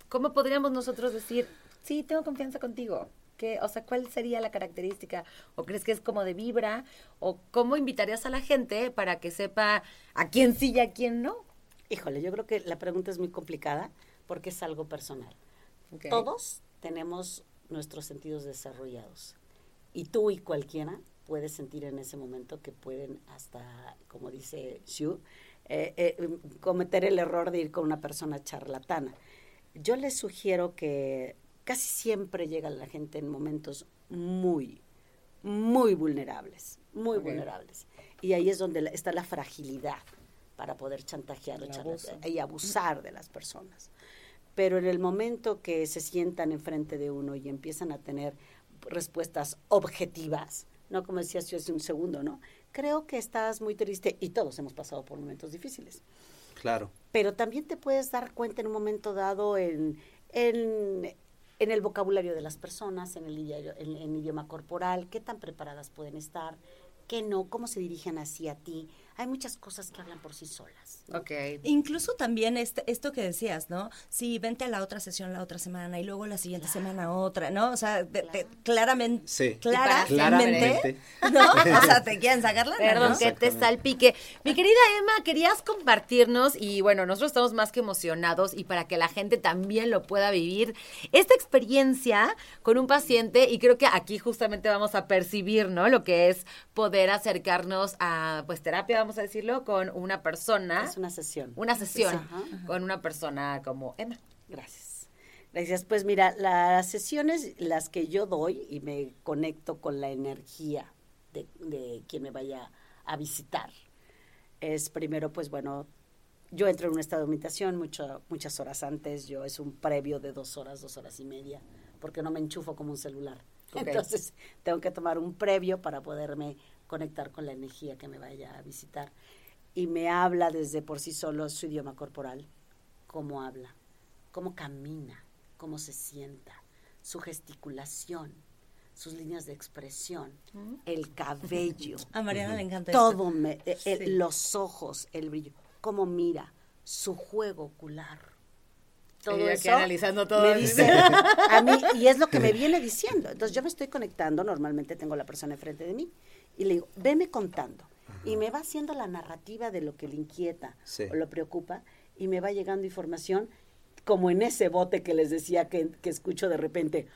cómo podríamos nosotros decir, sí, tengo confianza contigo? ¿Qué, o sea, ¿cuál sería la característica? ¿O crees que es como de vibra? ¿O cómo invitarías a la gente para que sepa a quién sí y a quién no? Híjole, yo creo que la pregunta es muy complicada porque es algo personal. Todos tenemos nuestros sentidos desarrollados y tú y cualquiera puede sentir en ese momento que pueden hasta, como dice Xu, eh, eh, cometer el error de ir con una persona charlatana. Yo les sugiero que casi siempre llega la gente en momentos muy, muy vulnerables, muy vulnerables. Y ahí es donde está la fragilidad para poder chantajear y abusar de las personas. Pero en el momento que se sientan enfrente de uno y empiezan a tener respuestas objetivas, no como decías yo hace un segundo, ¿no? Creo que estás muy triste y todos hemos pasado por momentos difíciles. Claro. Pero también te puedes dar cuenta en un momento dado en, en, en el vocabulario de las personas, en el idioma, corporal, qué tan preparadas pueden estar, qué no, cómo se dirigen hacia ti. Hay muchas cosas que hablan por sí solas. ¿no? Ok. Incluso también este, esto que decías, ¿no? Sí, vente a la otra sesión la otra semana y luego la siguiente semana otra, ¿no? O sea, de- de- claramente, Sí. claramente, Claramente. ¿no? O sea, te quieren sacar la Perdón ¿no? que te salpique. Mi querida Emma, querías compartirnos y bueno, nosotros estamos más que emocionados y para que la gente también lo pueda vivir, esta experiencia con un paciente y creo que aquí justamente vamos a percibir, ¿no? Lo que es poder acercarnos a, pues, terapia, vamos a decirlo, con una persona. Es una sesión. Una sesión con una persona como Emma. Gracias. Gracias. Pues mira, las sesiones, las que yo doy y me conecto con la energía de, de quien me vaya a visitar, es primero, pues bueno, yo entro en un estado de meditación mucho, muchas horas antes, yo es un previo de dos horas, dos horas y media, porque no me enchufo como un celular. Entonces, tengo que tomar un previo para poderme conectar con la energía que me vaya a visitar. Y me habla desde por sí solo su idioma corporal, cómo habla, cómo camina, cómo se sienta, su gesticulación, sus líneas de expresión, el cabello, A Mariana le encanta todo, me- eh, Sí. los ojos, el brillo, cómo mira, su juego ocular. Todo Ella eso analizando todo. me dice a mí y es lo que me viene diciendo. Entonces yo me estoy conectando, normalmente tengo la persona enfrente de mí y le digo, veme contando. Y me va haciendo la narrativa de lo que le inquieta Sí. o lo preocupa y me va llegando información como en ese bote que les decía que, que escucho de repente.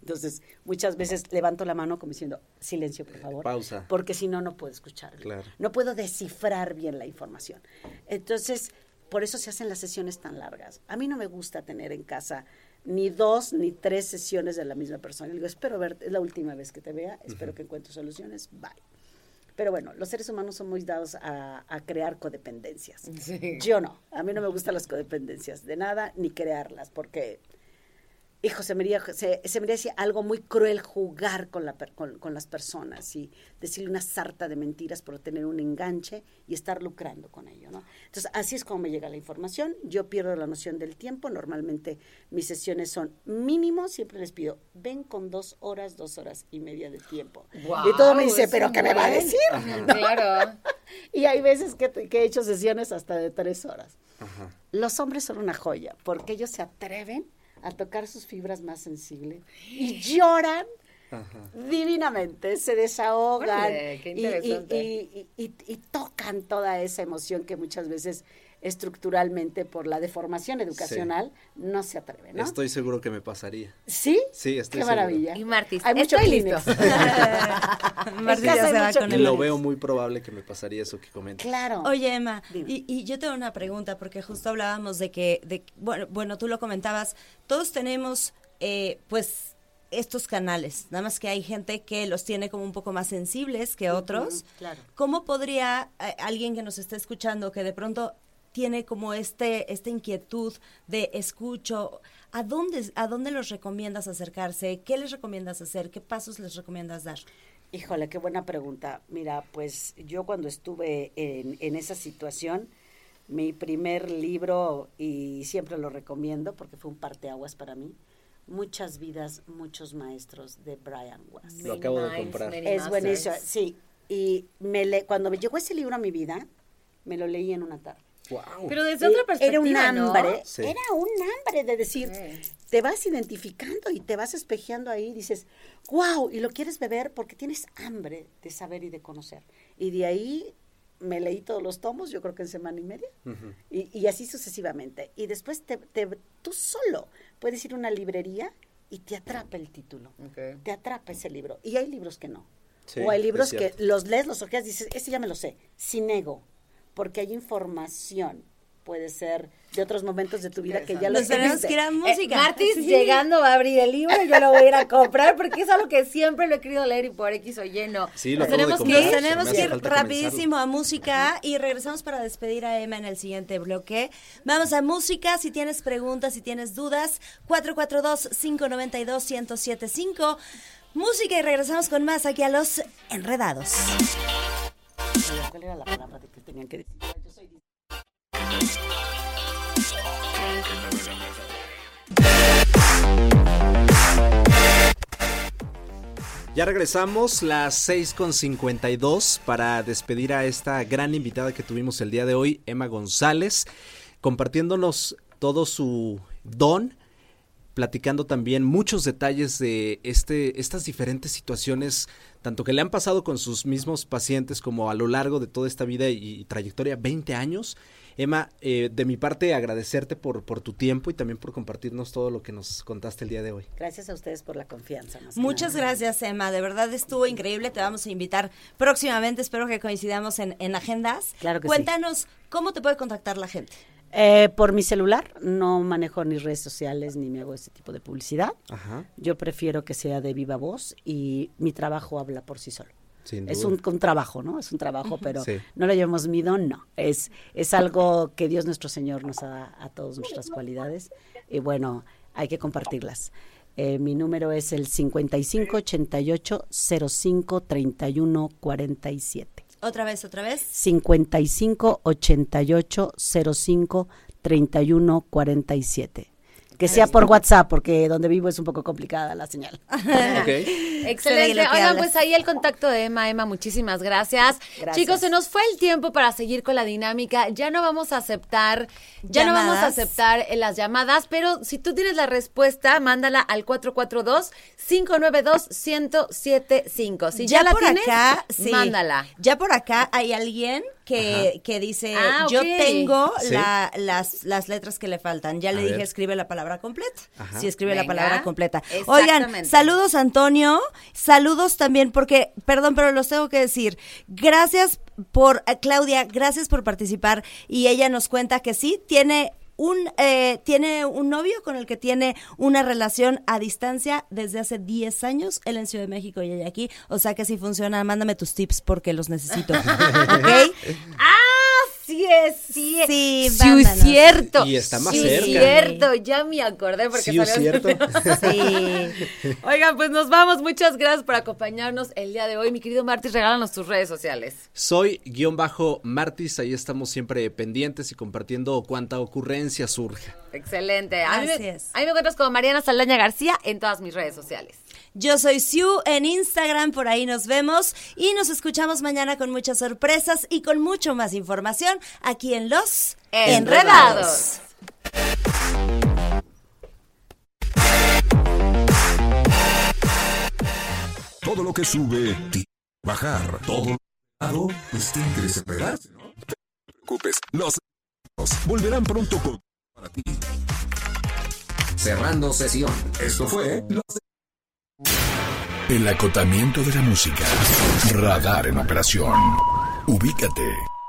Entonces, muchas veces levanto la mano como diciendo, silencio, por favor. Pausa. Porque si no, no puedo escuchar. Claro. No puedo descifrar bien la información. Entonces, por eso se hacen las sesiones tan largas. A mí no me gusta tener en casa ni dos ni tres sesiones de la misma persona. Le digo, espero verte, es la última vez que te vea, espero que encuentres soluciones, bye. Pero bueno, los seres humanos son muy dados a, a crear codependencias. Sí. Yo no, a mí no me gustan las codependencias de nada, ni crearlas, porque, hijo, se me haría, se, se me haría así algo muy cruel jugar con, la, per- con, con las personas y decirle una sarta de mentiras por tener un enganche y estar lucrando con ello, ¿no? Entonces, así es como me llega la información, yo pierdo la noción del tiempo, normalmente mis sesiones son mínimo, siempre les pido, ven con dos horas, dos horas y media de tiempo. y todo me dice, ¿pero qué me va a decir? Claro. Y hay veces que, que he hecho sesiones hasta de tres horas. Ajá. Los hombres son una joya porque ellos se atreven a tocar sus fibras más sensibles y lloran Ajá. divinamente, se desahogan Órale, y- y- y- y tocan toda esa emoción que muchas veces estructuralmente por la deformación educacional no se atreven, ¿no? Estoy seguro que me pasaría. ¿Sí? Sí, estoy Qué seguro. maravilla. Y Martis, Hay mucho Kleenex. lo veo muy probable que me pasaría eso que comentas. Claro. Oye, Emma, y, y yo tengo una pregunta, porque justo hablábamos de que, de, bueno, bueno, tú lo comentabas, todos tenemos, eh, pues, estos canales, nada más que hay gente que los tiene como un poco más sensibles que otros. Claro. ¿Cómo podría eh, alguien que nos esté escuchando, que de pronto tiene como este, esta inquietud de escucho, ¿a dónde, ¿a dónde los recomiendas acercarse? ¿Qué les recomiendas hacer? ¿Qué pasos les recomiendas dar? Híjole, qué buena pregunta. Mira, pues yo cuando estuve en, en esa situación, mi primer libro, y siempre lo recomiendo porque fue un parteaguas para mí, Muchas vidas, muchos maestros de Brian Weiss. Lo acabo de comprar. Es buenísimo, sí. Y me le, cuando me llegó ese libro a mi vida, me lo leí en una tarde. Wow. Pero desde otra Eh, perspectiva, Era un ¿no? hambre, Sí. era un hambre de decir, Sí. te vas identificando y te vas espejeando ahí y dices, wow, y lo quieres beber porque tienes hambre de saber y de conocer. Y de ahí me leí todos los tomos, yo creo que en semana y media, Ujú. y, y así sucesivamente. Y después te, te- tú solo puedes ir a una librería y te atrapa el título, Ok. te atrapa ese libro. Y hay libros que no. Sí, o hay libros que los lees, los ojeas, dices, ese ya me lo sé, sin ego, porque hay información, puede ser de otros momentos de tu vida que ya los tenemos que ir a música. Eh, Martis Sí. llegando va a abrir el libro, yo lo voy a ir a comprar porque es algo que siempre lo he querido leer y por X o Y no. Sí, lo de tenemos que comprar. Me tenemos que ir rapidísimo a música y regresamos para despedir a Emma en el siguiente bloque. Vamos a música, si tienes preguntas, si tienes dudas, 442-592-1075. Música y regresamos con más aquí a los enredados. ¿Cuál era la palabra que tenían que decir? Yo soy Ya regresamos las 6 con 52 para despedir a esta gran invitada que tuvimos el día de hoy, Emma González, compartiéndonos todo su don, platicando también muchos detalles de este, estas diferentes situaciones, tanto que le han pasado con sus mismos pacientes como a lo largo de toda esta vida y, y trayectoria, 20 años. Emma, eh, de mi parte agradecerte por, por tu tiempo y también por compartirnos todo lo que nos contaste el día de hoy. Gracias a ustedes por la confianza. Muchas nada. gracias, Emma. De verdad estuvo increíble. Te vamos a invitar próximamente. Espero que coincidamos en, en agendas. Claro que sí. Cuéntanos, ¿cómo te puede contactar la gente? Eh, por mi celular no manejo ni redes sociales ni me hago ese tipo de publicidad. Ajá. Yo prefiero que sea de viva voz y mi trabajo habla por sí solo. Es un, un trabajo, ¿no? Es un trabajo, pero Sí. no le llamamos mi don, no. Es, es algo que Dios nuestro Señor nos da a todas nuestras cualidades y bueno, hay que compartirlas. Eh, mi número es el 55 88 05 31 47. Otra vez, otra vez. 55 88 05 31 47. Que sea por WhatsApp, porque donde vivo es un poco complicada la señal. Excelente. Oigan, hablas. pues ahí el contacto de Emma. Emma, muchísimas gracias. Gracias. Chicos, se nos fue el tiempo para seguir con la dinámica. Ya no vamos a aceptar, ya no vamos a aceptar eh, las llamadas, pero si tú tienes la respuesta, mándala al 442-592-1075. Si ya, la por tienes, acá, sí. mándala. Ya por acá hay alguien que, que dice, Ah, yo tengo Sí. la- las, las letras que le faltan. Ya le A dije, ver. escribe la palabra completa. Ajá. Sí, escribe la palabra completa. Oigan, saludos Antonio, saludos también porque, perdón, pero los tengo que decir. Gracias por, eh, Claudia, gracias por participar. Y ella nos cuenta que sí, tiene un, eh, tiene un novio con el que tiene una relación a distancia desde hace 10 años, él en Ciudad de México y ella aquí, o sea que si funciona, mándame tus tips porque los necesito, ¿ok? ¡Ah! Sí es, sí es. Sí, sí es cierto. Y está más sí cerca. es cierto, ya me acordé porque Sí, es cierto. Sí. Oigan, pues nos vamos. Muchas gracias por acompañarnos el día de hoy. Mi querido Martis, regálanos tus redes sociales. Soy guion bajo Martis, ahí estamos siempre pendientes y compartiendo cuanta ocurrencia surja. Excelente. A mí, Así me, es. a mí me encuentras como Mariana Saldaña García en todas mis redes sociales. Yo soy Siu en Instagram, por ahí nos vemos y nos escuchamos mañana con muchas sorpresas y con mucho más información aquí en Los Enredados. Todo lo que sube, bajar. Todo lado, pues tiene que desesperarse, ¿no? No te preocupes, los volverán pronto con ti. Cerrando sesión. Esto fue los El acotamiento de la música. Radar en operación. Ubícate.